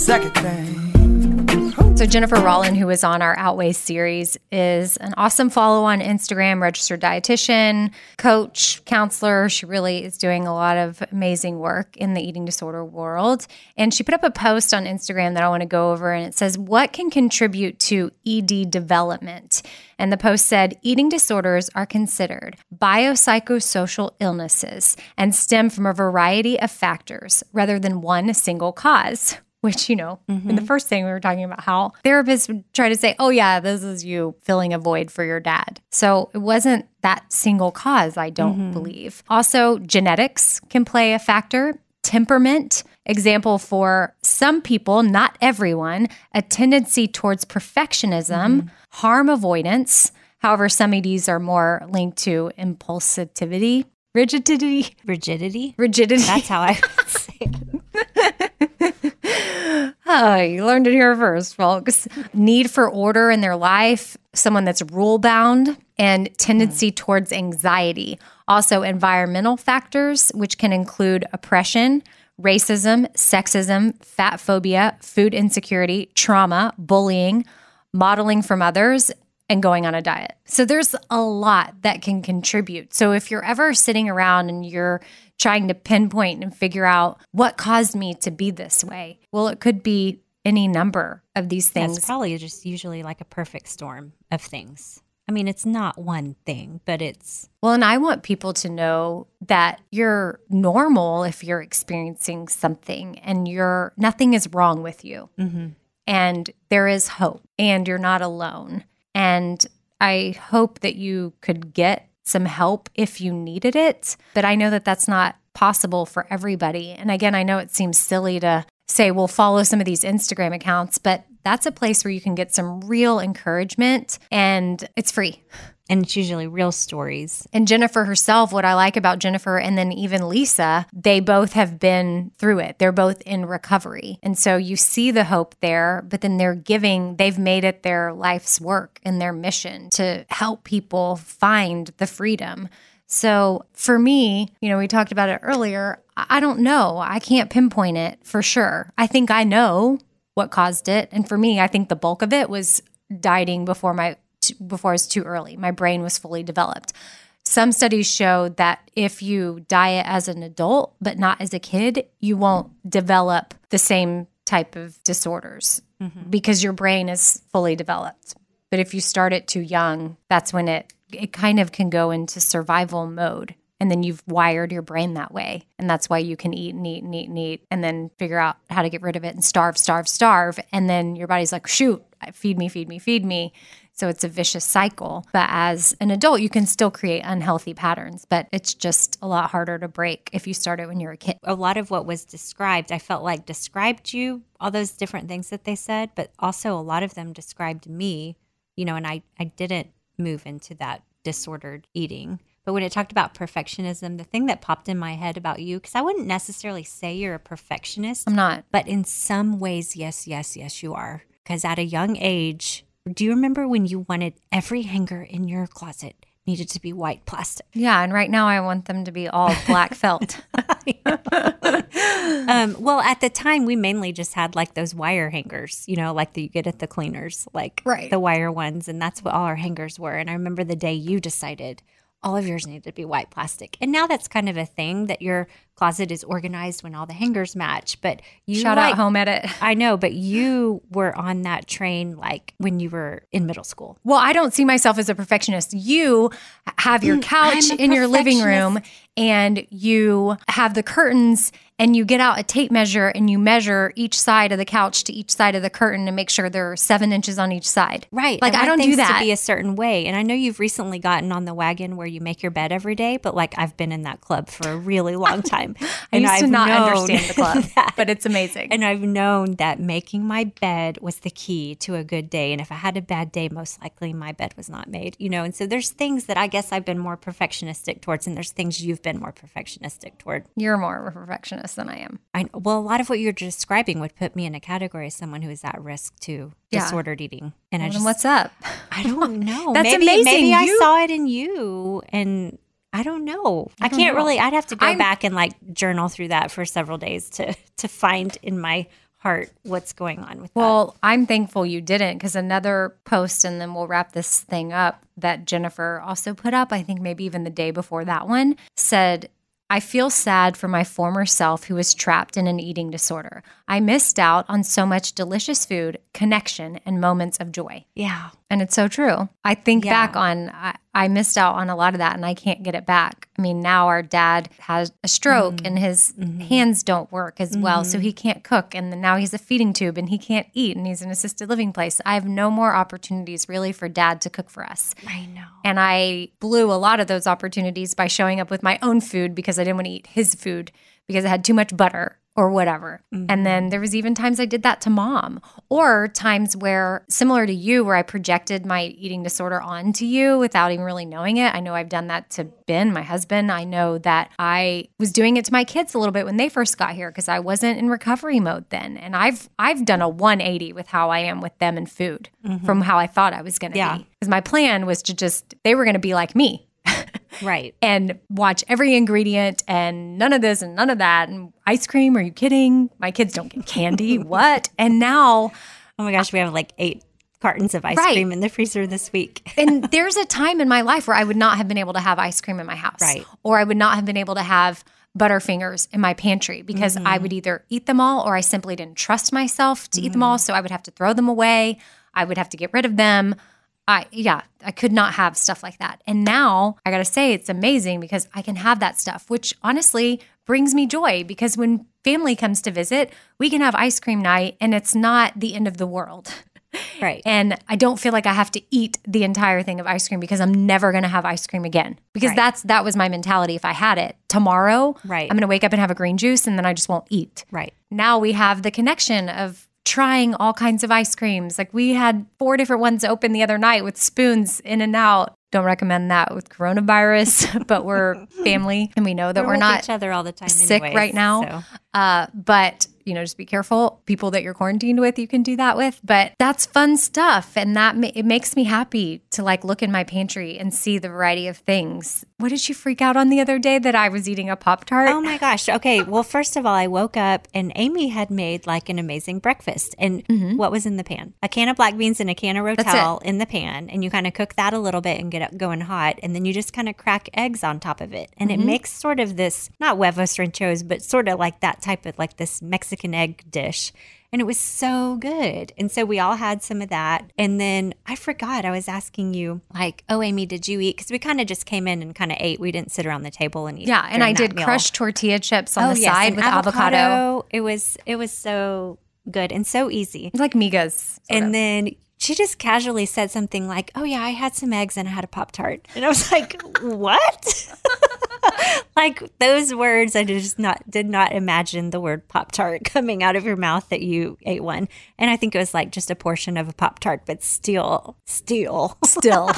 Second thing. So Jennifer Rollin, who was on our Outways series, is an awesome follow on Instagram, registered dietitian, coach, counselor. She really is doing a lot of amazing work in the eating disorder world. And she put up a post on Instagram that I want to go over, and it says, "What can contribute to ED development?" And the post said, "Eating disorders are considered biopsychosocial illnesses and stem from a variety of factors rather than one single cause." Which, you know, in the mm-hmm. first thing we were talking about how therapists would try to say, oh, yeah, this is you filling a void for your dad. So it wasn't that single cause, I don't mm-hmm. believe. Also, genetics can play a factor, temperament. Example for some people, not everyone, a tendency towards perfectionism, mm-hmm. harm avoidance. However, some EDs are more linked to impulsivity, rigidity, Rigidity. rigidity. That's how I say it. Oh, you learned it here first, folks. Need for order in their life, someone that's rule bound, and tendency mm. towards anxiety. Also, environmental factors, which can include oppression, racism, sexism, fat phobia, food insecurity, trauma, bullying, modeling from others, and going on a diet. So there's a lot that can contribute. So if you're ever sitting around and you're trying to pinpoint and figure out what caused me to be this way, well, it could be any number of these things. That's probably just usually like a perfect storm of things. I mean, it's not one thing, but it's Well, and I want people to know that you're normal if you're experiencing something and you're nothing is wrong with you. Mm-hmm. And there is hope and you're not alone. And I hope that you could get some help if you needed it. But I know that that's not possible for everybody. And again, I know it seems silly to say, well, follow some of these Instagram accounts, but that's a place where you can get some real encouragement and it's free. And it's usually real stories. And Jennifer herself, what I like about Jennifer and then even Lisa, they both have been through it. They're both in recovery. And so you see the hope there, but then they're giving, they've made it their life's work and their mission to help people find the freedom. So for me, you know, we talked about it earlier. I don't know. I can't pinpoint it for sure. I think I know what caused it. And for me, I think the bulk of it was dieting before my before it's too early. My brain was fully developed. Some studies show that if you diet as an adult but not as a kid, you won't develop the same type of disorders mm-hmm. because your brain is fully developed. But if you start it too young, that's when it it kind of can go into survival mode. And then you've wired your brain that way. And that's why you can eat and eat and eat and eat and then figure out how to get rid of it and starve, starve, starve. And then your body's like, shoot, feed me, feed me, feed me. So it's a vicious cycle. But as an adult, you can still create unhealthy patterns, but it's just a lot harder to break if you start it when you're a kid. A lot of what was described, I felt like described you, all those different things that they said, but also a lot of them described me, you know, and I, I didn't move into that disordered eating. But when it talked about perfectionism, the thing that popped in my head about you, because I wouldn't necessarily say you're a perfectionist, I'm not. but in some ways, yes, yes, yes, you are. Because at a young age, do you remember when you wanted every hanger in your closet needed to be white plastic? Yeah. And right now I want them to be all black felt. Um, well, at the time, we mainly just had like those wire hangers, you know, like that you get at the cleaners, like Right. the wire ones. And that's what all our hangers were. And I remember the day you decided all of yours needed to be white plastic. And now that's kind of a thing that your closet is organized when all the hangers match. But you Shout like, out home edit. I know, but you were on that train like when you were in middle school. Well, I don't see myself as a perfectionist. You have your couch Mm, a in your living room and you have the curtains and you get out a tape measure and you measure each side of the couch to each side of the curtain and make sure there are seven inches on each side. Right. Like I don't do that. to be a certain way. And I know you've recently gotten on the wagon where you make your bed every day, but like I've been in that club for a really long time. I And used to I've not known understand the club, that- but it's amazing. And I've known that making my bed was the key to a good day. And if I had a bad day, most likely my bed was not made, you know? And so there's things that I guess I've been more perfectionistic towards, and there's things you've been more perfectionistic toward. You're more of than I am. I, well, a lot of what you're describing would put me in a category as someone who is at risk to Yeah. disordered eating. And I just, what's up? I don't know. That's maybe, amazing. Maybe I saw it in you and I don't know. I, don't can't know. really I'd have to go I'm- back and like journal through that for several days to to find in my heart what's going on with that. Well, I'm thankful you didn't because another post, and then we'll wrap this thing up that Jennifer also put up, I think maybe even the day before that one, said, I feel sad for my former self who was trapped in an eating disorder. I missed out on so much delicious food, connection, and moments of joy. Yeah. And it's so true. I think Yeah. back on, I, I missed out on a lot of that and I can't get it back. I mean, now our dad has a stroke Mm-hmm. and his hands don't work as well. So he can't cook. And then now he's a feeding tube and he can't eat and he's in assisted living place. I have no more opportunities really for dad to cook for us. I know. And I blew a lot of those opportunities by showing up with my own food because I didn't want to eat his food because it had too much butter or whatever. And then mm-hmm. there was even times I did that to mom or times where similar to you where I projected my eating disorder onto you without even really knowing it. I know I've done that to Ben, my husband. I know that I was doing it to my kids a little bit when they first got here because I wasn't in recovery mode then. And I've I've done a 180 with how I am with them and food mm-hmm. from how I thought I was going to Yeah. be. Because my plan was to just they were going to be like me Right. and watch every ingredient and none of this and none of that and ice cream are you kidding? My kids don't get candy. What? And now Oh my gosh, we have like eight cartons of ice Right. cream in the freezer this week. and there's a time in my life where i would not have been able to have ice cream in my house. Right. or i would not have been able to have butterfingers in my pantry because i mm-hmm. would either eat them all or i simply didn't trust myself to eat them all. Mm-hmm. So i would have to throw them away. I would have to get rid of them I yeah, I could not have stuff like that. And now I got to say it's amazing because I can have that stuff, which honestly brings me joy because when family comes to visit, we can have ice cream night and it's not the end of the world. Right. And I don't feel like I have to eat the entire thing of ice cream because I'm never going to have ice cream again. Because Right. that's that was my mentality if I had it. Tomorrow, Right. I'm going to wake up and have a green juice and then I just won't eat. Right. Now we have the connection of trying all kinds of ice creams. Like we had four different ones open the other night with spoons in and out. Don't recommend that with coronavirus, but we're family and we know that We're we're, not each other all the time sick anyways, right now. so. Uh, but you know, just be careful. People that you're quarantined with, you can do that with. But that's fun stuff, and that ma- it makes me happy to like look in my pantry and see the variety of things. What did you freak out on the other day that I was eating a pop tart? Oh my gosh. Okay. Well, first of all, I woke up and Amy had made like an amazing breakfast. And what was in the pan? A can of black beans and a can of Mm-hmm. Rotel in the pan. And you kind of cook that a little bit and get it going hot. And then you just kind of crack eggs on top of it. And Mm-hmm. it makes sort of this, not huevos ranchos, but sort of like that type of like this Mexican egg dish. And it was so good. And so we all had some of that. And then I forgot, I was asking you, like, oh, Amy, did you eat? Because we kind of just came in and kind of ate. We didn't sit around the table and eat. yeah, and I did meal. crushed tortilla chips on oh, the Oh, yes, side with avocado. It was it was so good and so easy. It's like migas. and of. then she just casually said something like, "Oh yeah, I had some eggs and I had a pop tart," and I was like, "What?" like those words, I just not did not imagine the word pop tart coming out of your mouth that you ate one, and I think it was like just a portion of a pop tart, but still, still. still.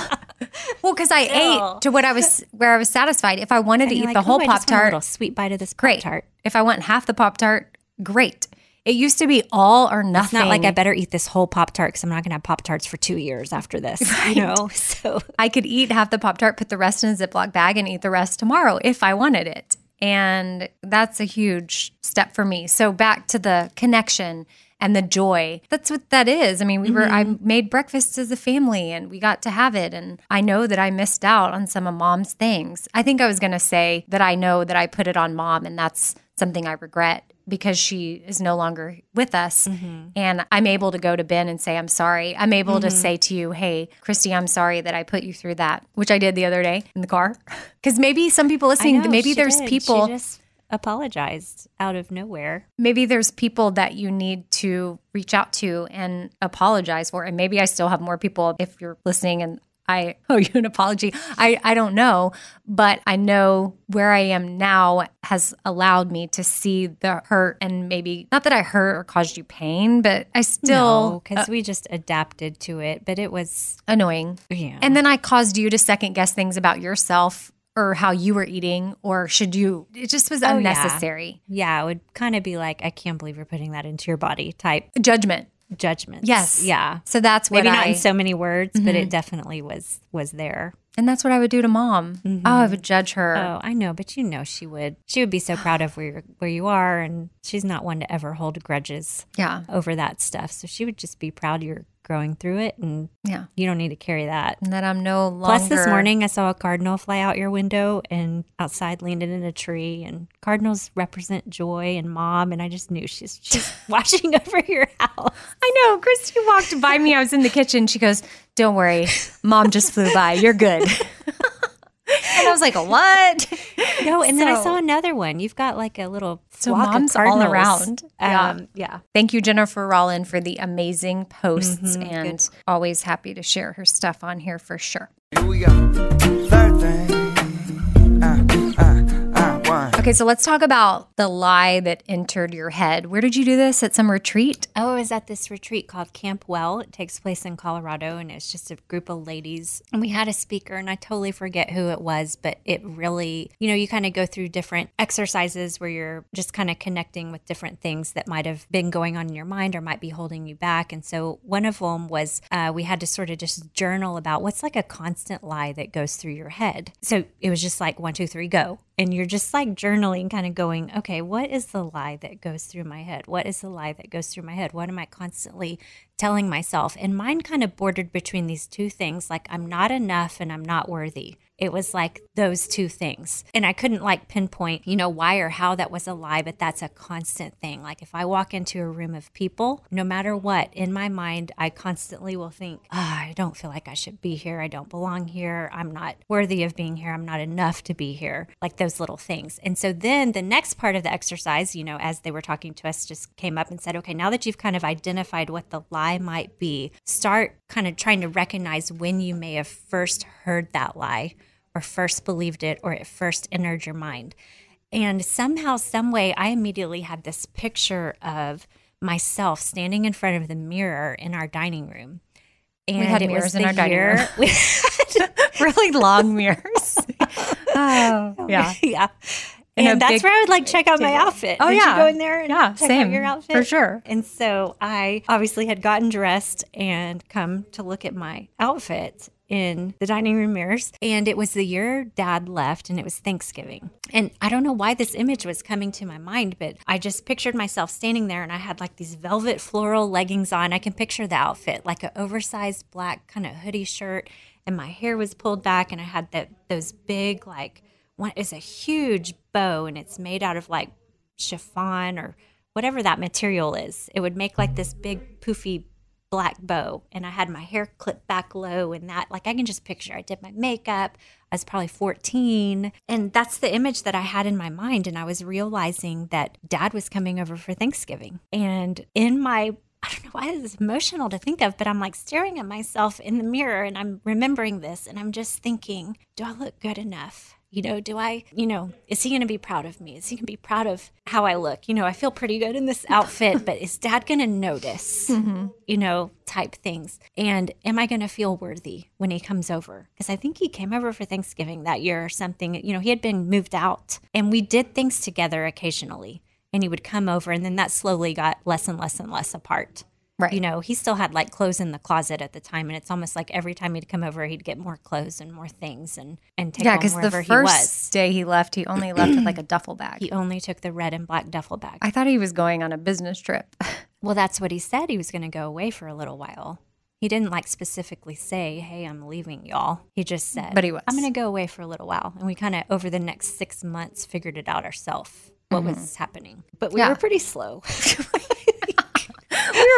well, because I Still. ate to what I was where I was satisfied. If I wanted to eat you're the oh, whole "Ooh, pop just want a tart, sweet bite of this pop great. tart. If I want half the pop tart, great. It used to be all or nothing. It's not like I better eat this whole pop tart because I'm not going to have pop tarts for two years after this. You know, so I could eat half the Pop Tart, put the rest in a Ziploc bag, and eat the rest tomorrow if I wanted it. And that's a huge step for me. So back to the connection and the joy. That's what that is. I mean, we were, I mm-hmm. made breakfast as a family and we got to have it. And I know that I missed out on some of mom's things. I think I was going to say that I know that I put it on mom and that's something I regret because she is no longer with us. Mm-hmm. And I'm able to go to Ben and say, I'm sorry. I'm able to mm-hmm. say to you, hey, Cristi, I'm sorry that I put you through that, which I did the other day in the car. Because maybe some people listening, know, maybe there's did. people, She just apologized out of nowhere. maybe there's people that you need to reach out to and apologize for. And maybe I still have more people if you're listening and I oh, owe you an apology. I, I don't know, but I know where I am now has allowed me to see the hurt and maybe not that I hurt or caused you pain, but I still because uh, we just adapted to it, but it was annoying. yeah. And then I caused you to second guess things about yourself or how you were eating or should you it just was Oh, yeah. unnecessary. yeah, it would kind of be like, I can't believe you're putting that into your body type Judgment. Judgments. Yes. yeah. So that's what Maybe not I, Mm-hmm. in so many words, but it definitely was was there. And that's what I would do to mom. Oh, I would mm-hmm. judge her. Oh, I know, but you know she would. She would be so proud of where you're, where you are, and she's not one to ever hold grudges Yeah. over that stuff. So she would just be proud you're growing through it, and Yeah. you don't need to carry that. And that I'm no longer. Plus, this morning I saw a cardinal fly out your window and outside landed in a tree. And cardinals represent joy and mom. And I just knew she's she's watching over your house. I know. Cristi walked by me. I was in the kitchen. She goes, Don't worry. Mom just flew by. You're good. and I was like, What? No, and then I saw another one. You've got like a little So flock of mom's all around. Yeah. Um, yeah. Thank you, Jennifer Rollin, for the amazing posts Mm-hmm. and always happy to share her stuff on here for sure. Here we go. Third thing. Okay, so let's talk about the lie that entered your head. Where did you do this? At some retreat? Oh, I was at this retreat called Camp Well. It takes place in Colorado, and it's just a group of ladies. And we had a speaker, and I totally forget who it was, but it really, you know, you kind of go through different exercises where you're just kind of connecting with different things that might have been going on in your mind or might be holding you back. And so one of them was uh, we had to sort of just journal about what's like a constant lie that goes through your head. So it was just like one, two, three, go. And you're just like journaling, kind of going, okay, what is the lie that goes through my head? What is the lie that goes through my head? What am I constantly telling myself? And mine kind of bordered between these two things like I'm not enough and I'm not worthy. It was like those two things. And I couldn't like pinpoint, you know, why or how that was a lie, but that's a constant thing. Like if I walk into a room of people, no matter what, in my mind, I constantly will think, ah, I don't feel like I should be here. I don't belong here. I'm not worthy of being here. I'm not enough to be here. Like those little things. And so then the next part of the exercise, you know, as they were talking to us, just came up and said, okay, now that you've kind of identified what the lie might be, start kind of trying to recognize when you may have first heard that lie or first believed it or it first entered your mind. And somehow, some way, I immediately had this picture of myself standing in front of the mirror in our dining room. And we had it mirrors was in our dining year- room. We had really long mirrors. oh, yeah. yeah. And And, that's big where I would like check out my outfit. Oh, Did yeah. you go in there and Yeah, check same, out your outfit? for sure. And so I obviously had gotten dressed and come to look at my outfit in the dining room mirrors. And it was the year dad left and it was Thanksgiving. And I don't know why this image was coming to my mind, but I just pictured myself standing there and I had like these velvet floral leggings on. I can picture the outfit, like an oversized black kind of hoodie shirt. And my hair was pulled back and I had that those big like one is a huge bow and it's made out of like chiffon or whatever that material is. It would make like this big poofy black bow and I had my hair clipped back low and that like I can just picture I did my makeup. I was probably 14 and that's the image that I had in my mind and I was realizing that dad was coming over for Thanksgiving. And in my I don't know why this is emotional to think of, but I'm like staring at myself in the mirror and I'm remembering this and I'm just thinking, do I look good enough? You know, do I, you know, is he going to be proud of me? Is he going to be proud of how I look? You know, I feel pretty good in this outfit, but is dad going to notice, mm-hmm. you know, type things? And am I going to feel worthy when he comes over? Because I think he came over for Thanksgiving that year or something. You know, he had been moved out and we did things together occasionally. And he would come over, and then that slowly got less and less and less apart. Right. You know, he still had like clothes in the closet at the time, and it's almost like every time he'd come over, he'd get more clothes and more things, and and take Yeah, home because the first he day he left, he only left with like a duffel bag. He only took the red and black duffel bag. I thought he was going on a business trip. well, that's what he said. He was going to go away for a little while. He didn't like specifically say, "Hey, I'm leaving, y'all." He just said, But he was. I'm going to go away for a little while," and we kind of over the next six months figured it out ourselves what was happening. But we Mm-hmm. Yeah. were pretty slow.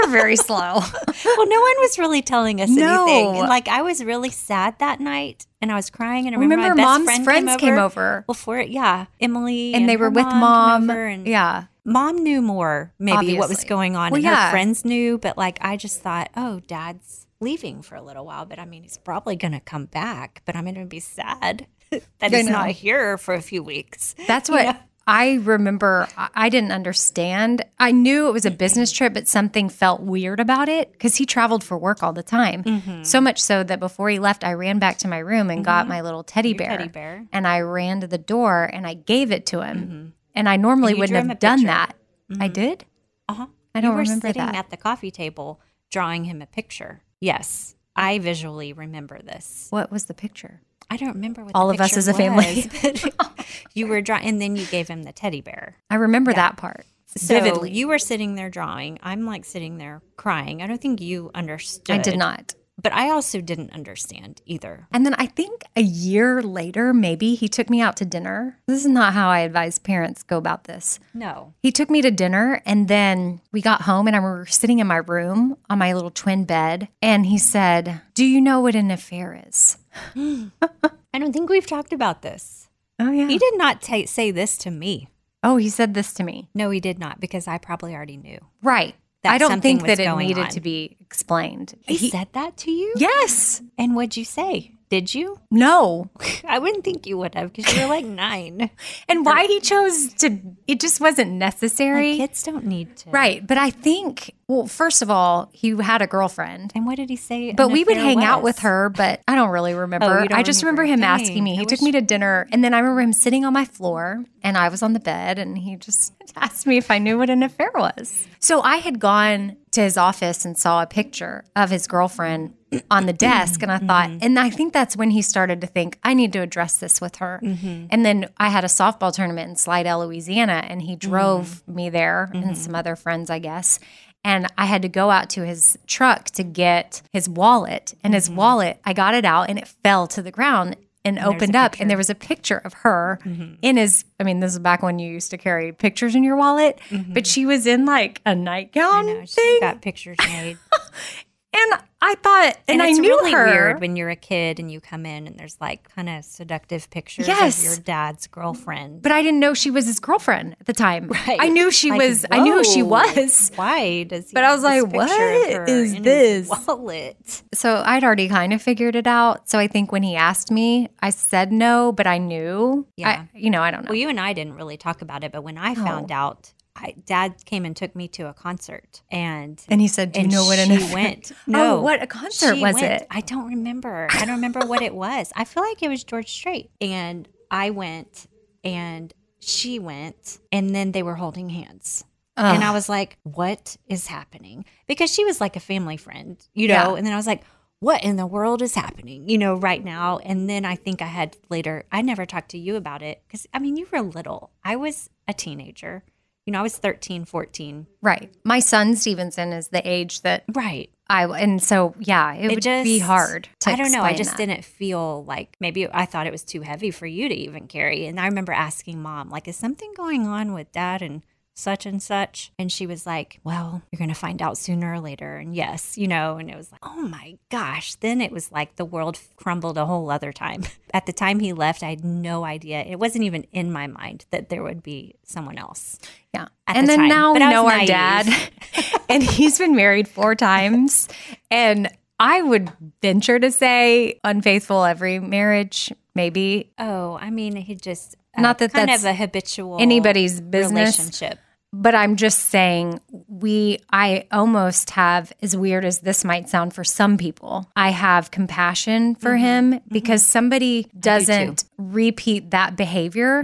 were very slow. well, no one was really telling us No. anything. And like I was really sad that night and I was crying and I remember, Remember, my best mom's friend friends came came over. over. Before it, yeah. Emily And they were with came mom. and Yeah. Mom knew more maybe what was going on Well, and yeah. her friends knew, but like I just thought, "Oh, dad's leaving for a little while, but I mean, he's probably going to come back, but I'm going to be sad that he's not here for a few weeks." That's what know? I remember. I- didn't understand. I knew it was a business trip, but something felt weird about it because he traveled for work all the time. Mm-hmm. So much so that before he left, I ran back to my room and got my little teddy Your bear. teddy bear. And I ran to the door and I gave it to him. And I normally And wouldn't have done that. I did. Uh-huh. I don't you were remember sitting that. at the coffee table drawing him a picture. Yes, I visually remember this. What was the picture? I don't remember what All of us as a family. was, you were drawing, and then you gave him the teddy bear. I remember that part So vividly. you were sitting there drawing. I'm like sitting there crying. I don't think you understood. I did not. but I also didn't understand either. And then I think a year later, maybe he took me out to dinner. This is not how I advise parents go about this. No, He took me to dinner and then we got home and I remember sitting in my room on my little twin bed and he said, Do you know what an affair is? I don't think we've talked about this. Oh, yeah. He did not ta say this to me. oh, he said this to me. No, he did not because I probably already knew. Right. I don't think that it needed on. to be explained. He, said that to you? Yes. And what'd you say? Did you? No. I wouldn't think you would have because you were like nine. And why he chose to, it just wasn't Like, necessary. kids don't need to. right. But I think, well, first of all, he had a girlfriend. And what did he say? But we would hang out with her, but I don't really remember. Oh, don't I just remember, remember. him asking Dang, me. I He took wish- me to dinner, and then I remember him sitting on my floor, and I was on the bed, and he just asked me if I knew what an affair was. So I had gone to his office and saw a picture of his girlfriend on the desk, and I thought, Mm-hmm. and I think that's when he started to think, I need to address this with her. Mm-hmm. And then I had a softball tournament in Slidell, Louisiana, and he drove Mm-hmm. me there and some other friends, I guess and I had to go out to his truck to get his wallet. And his wallet, I got it out and it fell to the ground and, there's a opened up, picture. Mm-hmm. and there was a picture of her in his. I mean, this is back when you used to carry pictures in your wallet, but she was in like a nightgown know, she thing, got pictures made. and I thought, and, I it's knew really her. weird when you're a kid and you come in and there's like kind of seductive pictures Yes. of your dad's girlfriend. but I didn't know she was his girlfriend at the time. Right. I knew she Like, was. I knew who she was. Why does he But I was like, what is what of her is in his this? wallet? So I'd already kind of figured it out. So I think when he asked me, I said no, but I knew. Yeah. I, you know, I don't know. Well, you and I didn't really talk about it, but when I found out, I, Dad came and took me to a concert, and and he said, "Do you know what?" an went? No, Oh, what a concert was went. it? I don't remember. I don't remember what it was. I feel like it was George Strait, and I went, and she went, and then they were holding hands. And I was like, what is happening? Because she was like a family friend, you know? Yeah. And then I was like, what in the world is happening, you know, right now? And then I think I had later, I never talked to you about it because I mean, you were little. I was a teenager. You know, I was 13, 14. Right. My son Stevenson is the age that Right. I and so yeah, it, would just, be hard. To I don't know. I just that. didn't feel like maybe I thought it was too heavy for you to even carry. And I remember asking mom, like, is something going on with dad and such and such? And she was like, well, you're going to find out sooner or later. And yes, you know, and it was like, oh my gosh. Then it was like the world crumbled a whole other time. At the time he left, I had no idea. It wasn't even in my mind that there would be someone else. Yeah. at And the then time. now But we know our naive. dad, and he's been married four times. And I would venture to say unfaithful every marriage, maybe. Oh, I mean, he just uh, Not that kind that's of a habitual anybody's business. relationship. But I'm just saying, we, I almost have, as weird as this might sound for some people, I have compassion for him because somebody doesn't repeat that behavior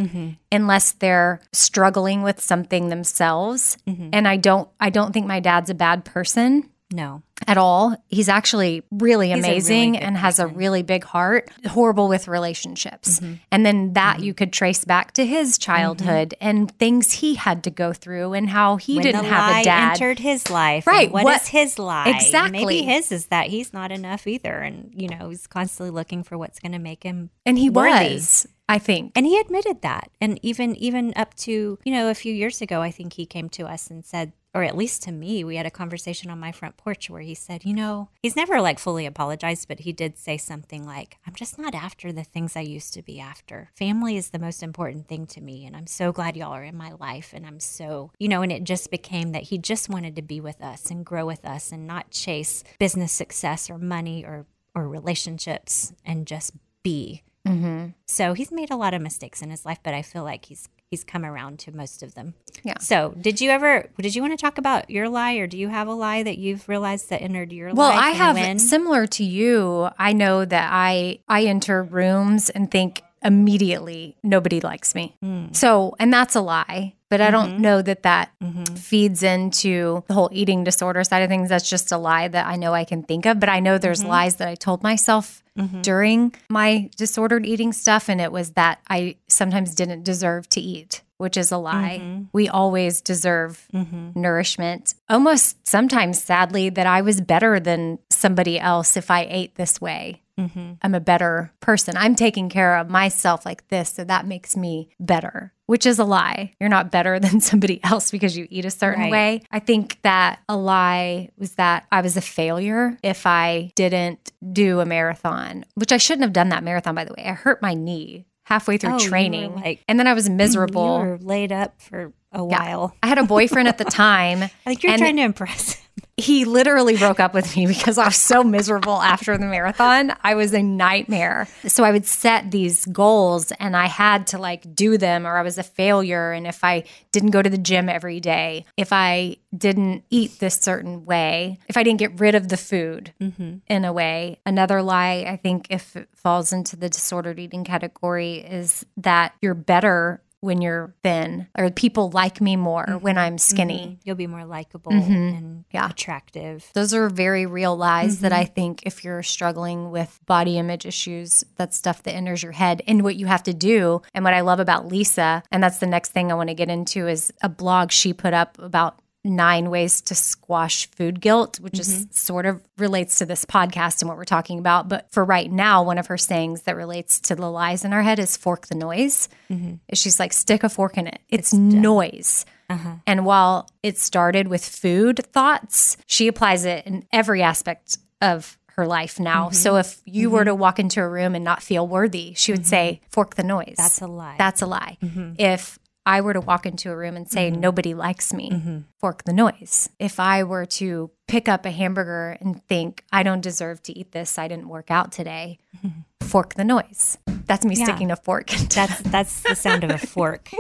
unless they're struggling with something themselves. And I don't, I don't think my dad's a bad person No. at all. He's actually really He's a really amazing and has a really big heart, horrible with relationships. Mm-hmm. And then that you could trace back to his childhood and things he had to go through and how he when didn't have a dad. entered his life. Right, What what- is his lie? Exactly. Maybe his is that he's not enough either. And, you know, he's constantly looking for what's going to make him. and he worthy. was, I think. And he admitted that. And even even up to, you know, a few years ago, I think he came to us and said, or at least to me, we had a conversation on my front porch where he said, you know, he's never like fully apologized, but he did say something like, I'm just not after the things I used to be after. Family is the most important thing to me. And I'm so glad y'all are in my life. And I'm so, you know, and it just became that he just wanted to be with us and grow with us and not chase business success or money or, or relationships and just be. Mm-hmm. So he's made a lot of mistakes in his life, but I feel like he's he's come around to most of them. Yeah. So did you ever did you want to talk about your lie or do you have a lie that you've realized that entered your Well, life? Well, I have when? similar to you. I know that I I enter rooms and think immediately nobody likes me. Hmm. So, and that's a lie. But I don't Mm-hmm. know that that feeds into the whole eating disorder side of things. That's just a lie that I know I can think of. But I know there's Mm-hmm. lies that I told myself during my disordered eating stuff. And it was that I sometimes didn't deserve to eat, which is a lie. Mm-hmm. We always deserve nourishment. Almost sometimes, sadly, that I was better than somebody else if I ate this way. Mm-hmm. I'm a better person. I'm taking care of myself like this. So that makes me better, which is a lie. You're not better than somebody else because you eat a certain Right. way. I think that a lie was that I was a failure if I didn't do a marathon, which I shouldn't have done that marathon, by the way. I hurt my knee halfway through Oh, training. like- and then I was miserable. You were laid up for a while. I had a boyfriend at the time. I think you're and trying to impress him. He literally broke up with me because I was so miserable after the marathon. I was a nightmare. So I would set these goals and I had to like do them or I was a failure. And if I didn't go to the gym every day, if I didn't eat this certain way, if I didn't get rid of the food mm-hmm. in a way, another lie, I think, if it falls into the disordered eating category, is that you're better when you're thin or people like me more when I'm skinny. You'll be more likable and Mm-hmm. Yeah. attractive. Those are very real lies that Mm-hmm. I think if you're struggling with body image issues, that's stuff that enters your head. And what you have to do, and what I love about Lisa, and that's the next thing I want to get into, is a blog she put up about nine ways to squash food guilt, which is mm-hmm. sort of relates to this podcast and what we're talking about. But for right now, one of her sayings that relates to the lies in our head is fork the noise. Mm-hmm. She's like, stick a fork in it. It's, noise. Uh-huh. And while it started with food thoughts, she applies it in every aspect of her life now. Mm-hmm. So if you were to walk into a room and not feel worthy, she would say, fork the noise. That's a lie. That's a lie. If I were to walk into a room and say, mm-hmm. nobody likes me, mm-hmm. fork the noise. If I were to pick up a hamburger and think, I don't deserve to eat this, I didn't work out today, fork the noise. That's me Yeah. sticking a fork That's that's the sound of a fork.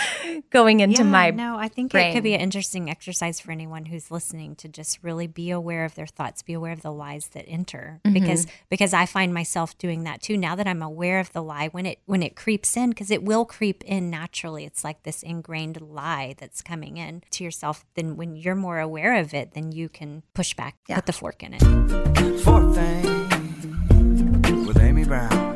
going into yeah, my no, I think it could be an interesting exercise for anyone who's listening to just really be aware of their thoughts, be aware of the lies that enter. Mm-hmm. Because because I find myself doing that too. Now that I'm aware of the lie, when it when it creeps in, because it will creep in naturally. It's like this ingrained lie that's coming in to yourself. Then when you're more aware of it, then you can push back, put the fork in it. Fourth thing with Amy Brown.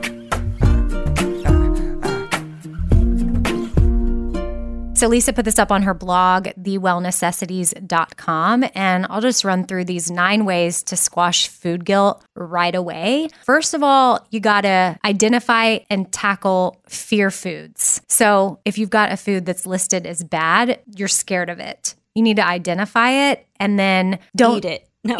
So Lisa put this up on her blog, thewellnecessities.com, and I'll just run through these nine ways to squash food guilt right away. First of all, you got to identify and tackle fear foods. So if you've got a food that's listed as bad, you're scared of it. You need to identify it and then don't Eat it. No.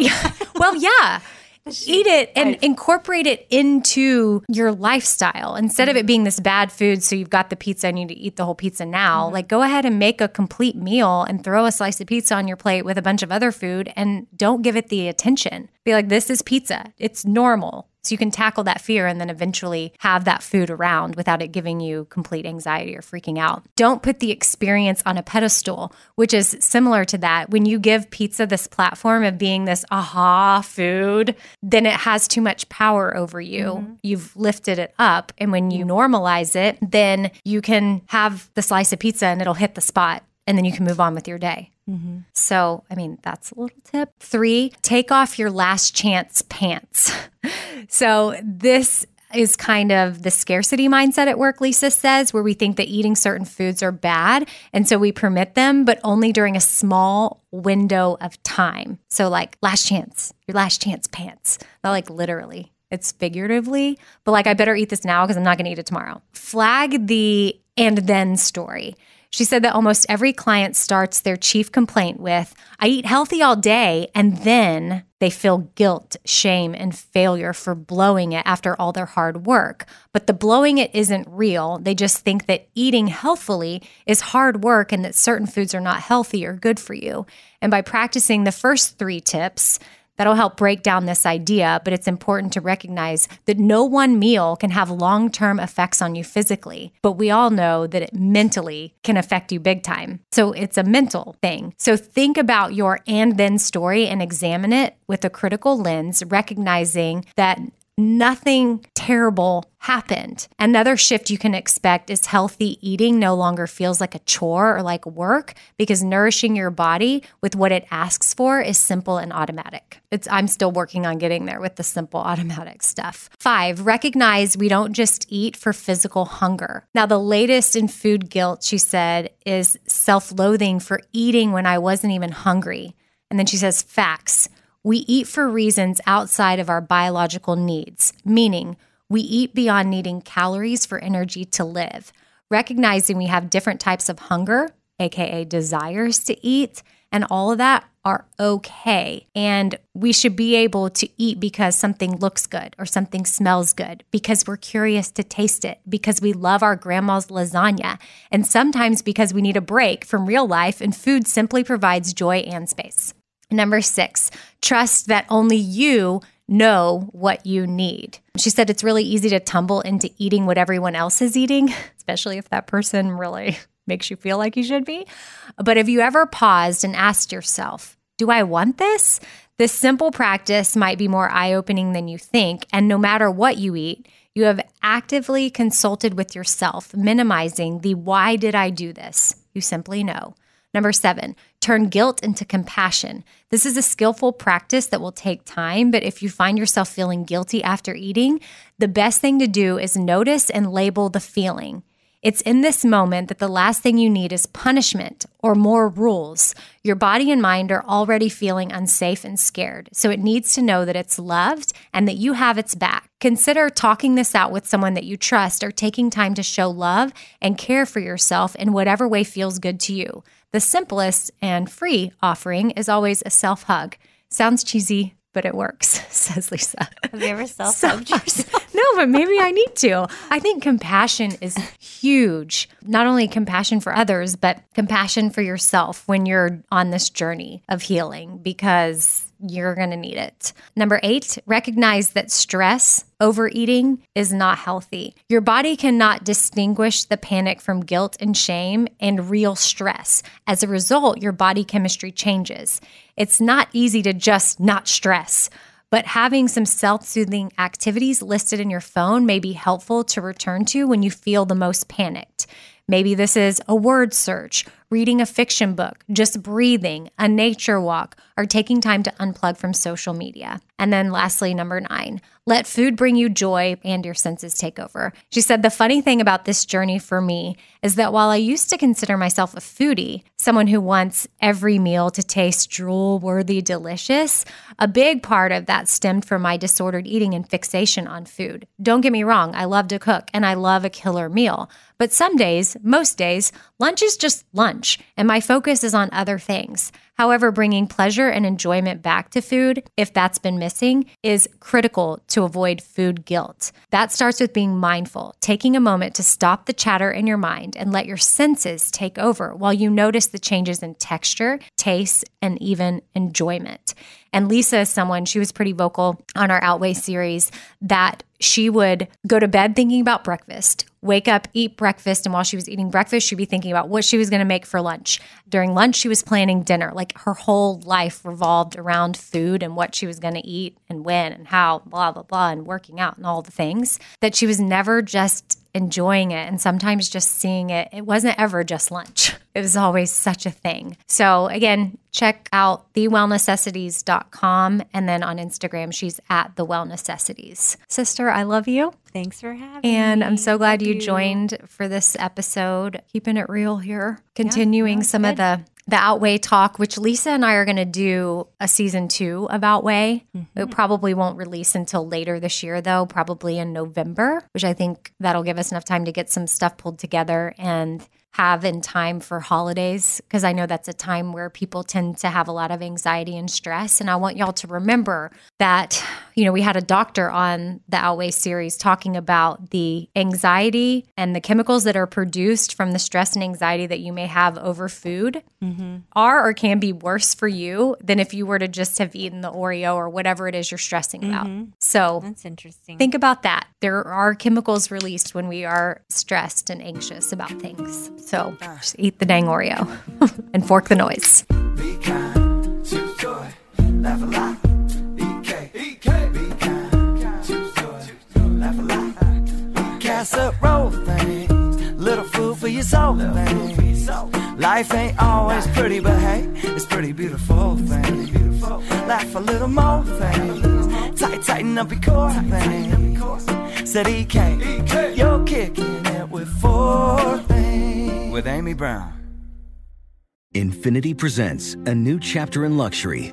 well, yeah. Eat it and incorporate it into your lifestyle instead of it mm-hmm. being this bad food. So you've got the pizza and you need to eat the whole pizza now. Mm-hmm. Like, go ahead and make a complete meal and throw a slice of pizza on your plate with a bunch of other food and don't give it the attention. Be like, this is pizza, it's normal. So you can tackle that fear and then eventually have that food around without it giving you complete anxiety or freaking out. Don't put the experience on a pedestal, which is similar to that. When you give pizza this platform of being this aha food, then it has too much power over you. Mm-hmm. You've lifted it up. And when you normalize it, then you can have the slice of pizza and it'll hit the spot and then you can move on with your day. Mm-hmm. So, I mean, that's a little tip. Three, take off your last chance pants. so, this is kind of the scarcity mindset at work, Lisa says, where we think that eating certain foods are bad. And so we permit them, but only during a small window of time. So, like, last chance, your last chance pants, not like literally. It's figuratively, but like, I better eat this now because I'm not going to eat it tomorrow. Flag the and then story. She said that almost every client starts their chief complaint with, I eat healthy all day, and then they feel guilt, shame, and failure for blowing it after all their hard work. But the blowing it isn't real. They just think that eating healthfully is hard work and that certain foods are not healthy or good for you. And by practicing the first three tips, That'll help break down this idea, but it's important to recognize that no one meal can have long term effects on you physically, but we all know that it mentally can affect you big time. So it's a mental thing. So think about your and then story and examine it with a critical lens, recognizing that nothing terrible happened. Another shift you can expect is healthy eating no longer feels like a chore or like work because nourishing your body with what it asks for is simple and automatic. It's I'm still working on getting there with the simple automatic stuff. 5, recognize we don't just eat for physical hunger. Now the latest in food guilt she said is self-loathing for eating when I wasn't even hungry. And then she says facts. We eat for reasons outside of our biological needs, meaning we eat beyond needing calories for energy to live. Recognizing we have different types of hunger, aka desires to eat, and all of that are okay. And we should be able to eat because something looks good or something smells good, because we're curious to taste it, because we love our grandma's lasagna, and sometimes because we need a break from real life and food simply provides joy and space. Number six, trust that only you know what you need. She said it's really easy to tumble into eating what everyone else is eating, especially if that person really makes you feel like you should be. But have you ever paused and asked yourself, do I want this? This simple practice might be more eye opening than you think. And no matter what you eat, you have actively consulted with yourself, minimizing the why did I do this? You simply know. Number seven, turn guilt into compassion. This is a skillful practice that will take time, but if you find yourself feeling guilty after eating, the best thing to do is notice and label the feeling. It's in this moment that the last thing you need is punishment or more rules. Your body and mind are already feeling unsafe and scared, so it needs to know that it's loved and that you have its back. Consider talking this out with someone that you trust or taking time to show love and care for yourself in whatever way feels good to you. The simplest and free offering is always a self hug. Sounds cheesy, but it works, says Lisa. Have you ever self hugged yourself? No, but maybe I need to. I think compassion is huge. Not only compassion for others, but compassion for yourself when you're on this journey of healing because you're going to need it. Number eight, recognize that stress, overeating is not healthy. Your body cannot distinguish the panic from guilt and shame and real stress. As a result, your body chemistry changes. It's not easy to just not stress. But having some self soothing activities listed in your phone may be helpful to return to when you feel the most panicked. Maybe this is a word search, reading a fiction book, just breathing, a nature walk, or taking time to unplug from social media. And then lastly, number nine, let food bring you joy and your senses take over. She said, The funny thing about this journey for me is that while I used to consider myself a foodie, someone who wants every meal to taste drool worthy delicious, a big part of that stemmed from my disordered eating and fixation on food. Don't get me wrong, I love to cook and I love a killer meal. But some days, most days, lunch is just lunch, and my focus is on other things. However, bringing pleasure and enjoyment back to food, if that's been missing, is critical to avoid food guilt. That starts with being mindful, taking a moment to stop the chatter in your mind and let your senses take over while you notice the changes in texture, taste, and even enjoyment. And Lisa is someone, she was pretty vocal on our Outweigh series that she would go to bed thinking about breakfast, wake up, eat breakfast. And while she was eating breakfast, she'd be thinking about what she was going to make for lunch. During lunch, she was planning dinner. Like her whole life revolved around food and what she was going to eat and when and how, blah, blah, blah, and working out and all the things that she was never just enjoying it and sometimes just seeing it. It wasn't ever just lunch. It was always such a thing. So again, check out thewellnecessities.com and then on Instagram she's at the well necessities. Sister, I love you. Thanks for having And me. And I'm so glad Love you joined for this episode. Keeping it real here. Continuing no, some of the the Outweigh talk, which Lisa and I are going to do a season two of Outweigh. Mm-hmm. It probably won't release until later this year, though, probably in November, which I think that'll give us enough time to get some stuff pulled together and have in time for holidays because I know that's a time where people tend to have a lot of anxiety and stress. And I want y'all to remember that, you know, we had a doctor on the Outweigh series talking about the anxiety and the chemicals that are produced from the stress and anxiety that you may have over food mm-hmm. are or can be worse for you than if you were to just have eaten the Oreo or whatever it is you're stressing about. Mm-hmm. So That's interesting. Think about that. There are chemicals released when we are stressed and anxious about things. So ah. just eat the dang Oreo and fork the noise. Casserole things, little food for your soul things. Life ain't always pretty, but hey, it's pretty beautiful things. Laugh a little more things, tight, tighten up your core things. Said EK, you're kicking it with four things. With Amy Brown. Infiniti presents a new chapter in luxury,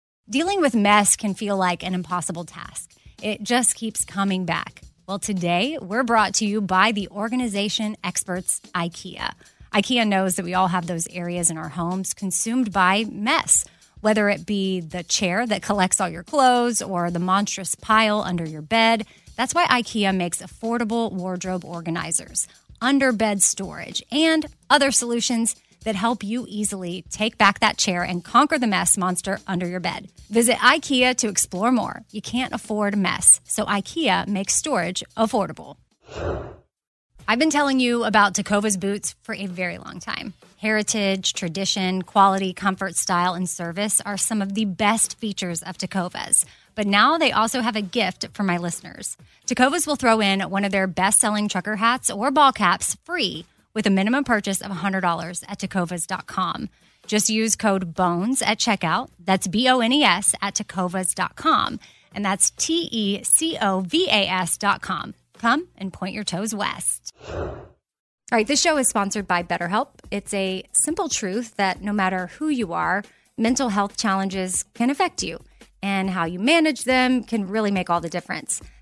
Dealing with mess can feel like an impossible task. It just keeps coming back. Well, today we're brought to you by the organization experts IKEA. IKEA knows that we all have those areas in our homes consumed by mess, whether it be the chair that collects all your clothes or the monstrous pile under your bed. That's why IKEA makes affordable wardrobe organizers, under bed storage, and other solutions that help you easily take back that chair and conquer the mess monster under your bed. Visit IKEA to explore more. You can't afford mess, so IKEA makes storage affordable. I've been telling you about Tecovas boots for a very long time. Heritage, tradition, quality, comfort, style, and service are some of the best features of Tecovas. But now they also have a gift for my listeners. Tecovas will throw in one of their best selling trucker hats or ball caps free with a minimum purchase of $100 at tecovas.com. Just use code BONES at checkout. That's B O N E S at tecovas.com. And that's T E C O V A S.com. Come and point your toes west. All right, this show is sponsored by BetterHelp. It's a simple truth that no matter who you are, mental health challenges can affect you, and how you manage them can really make all the difference.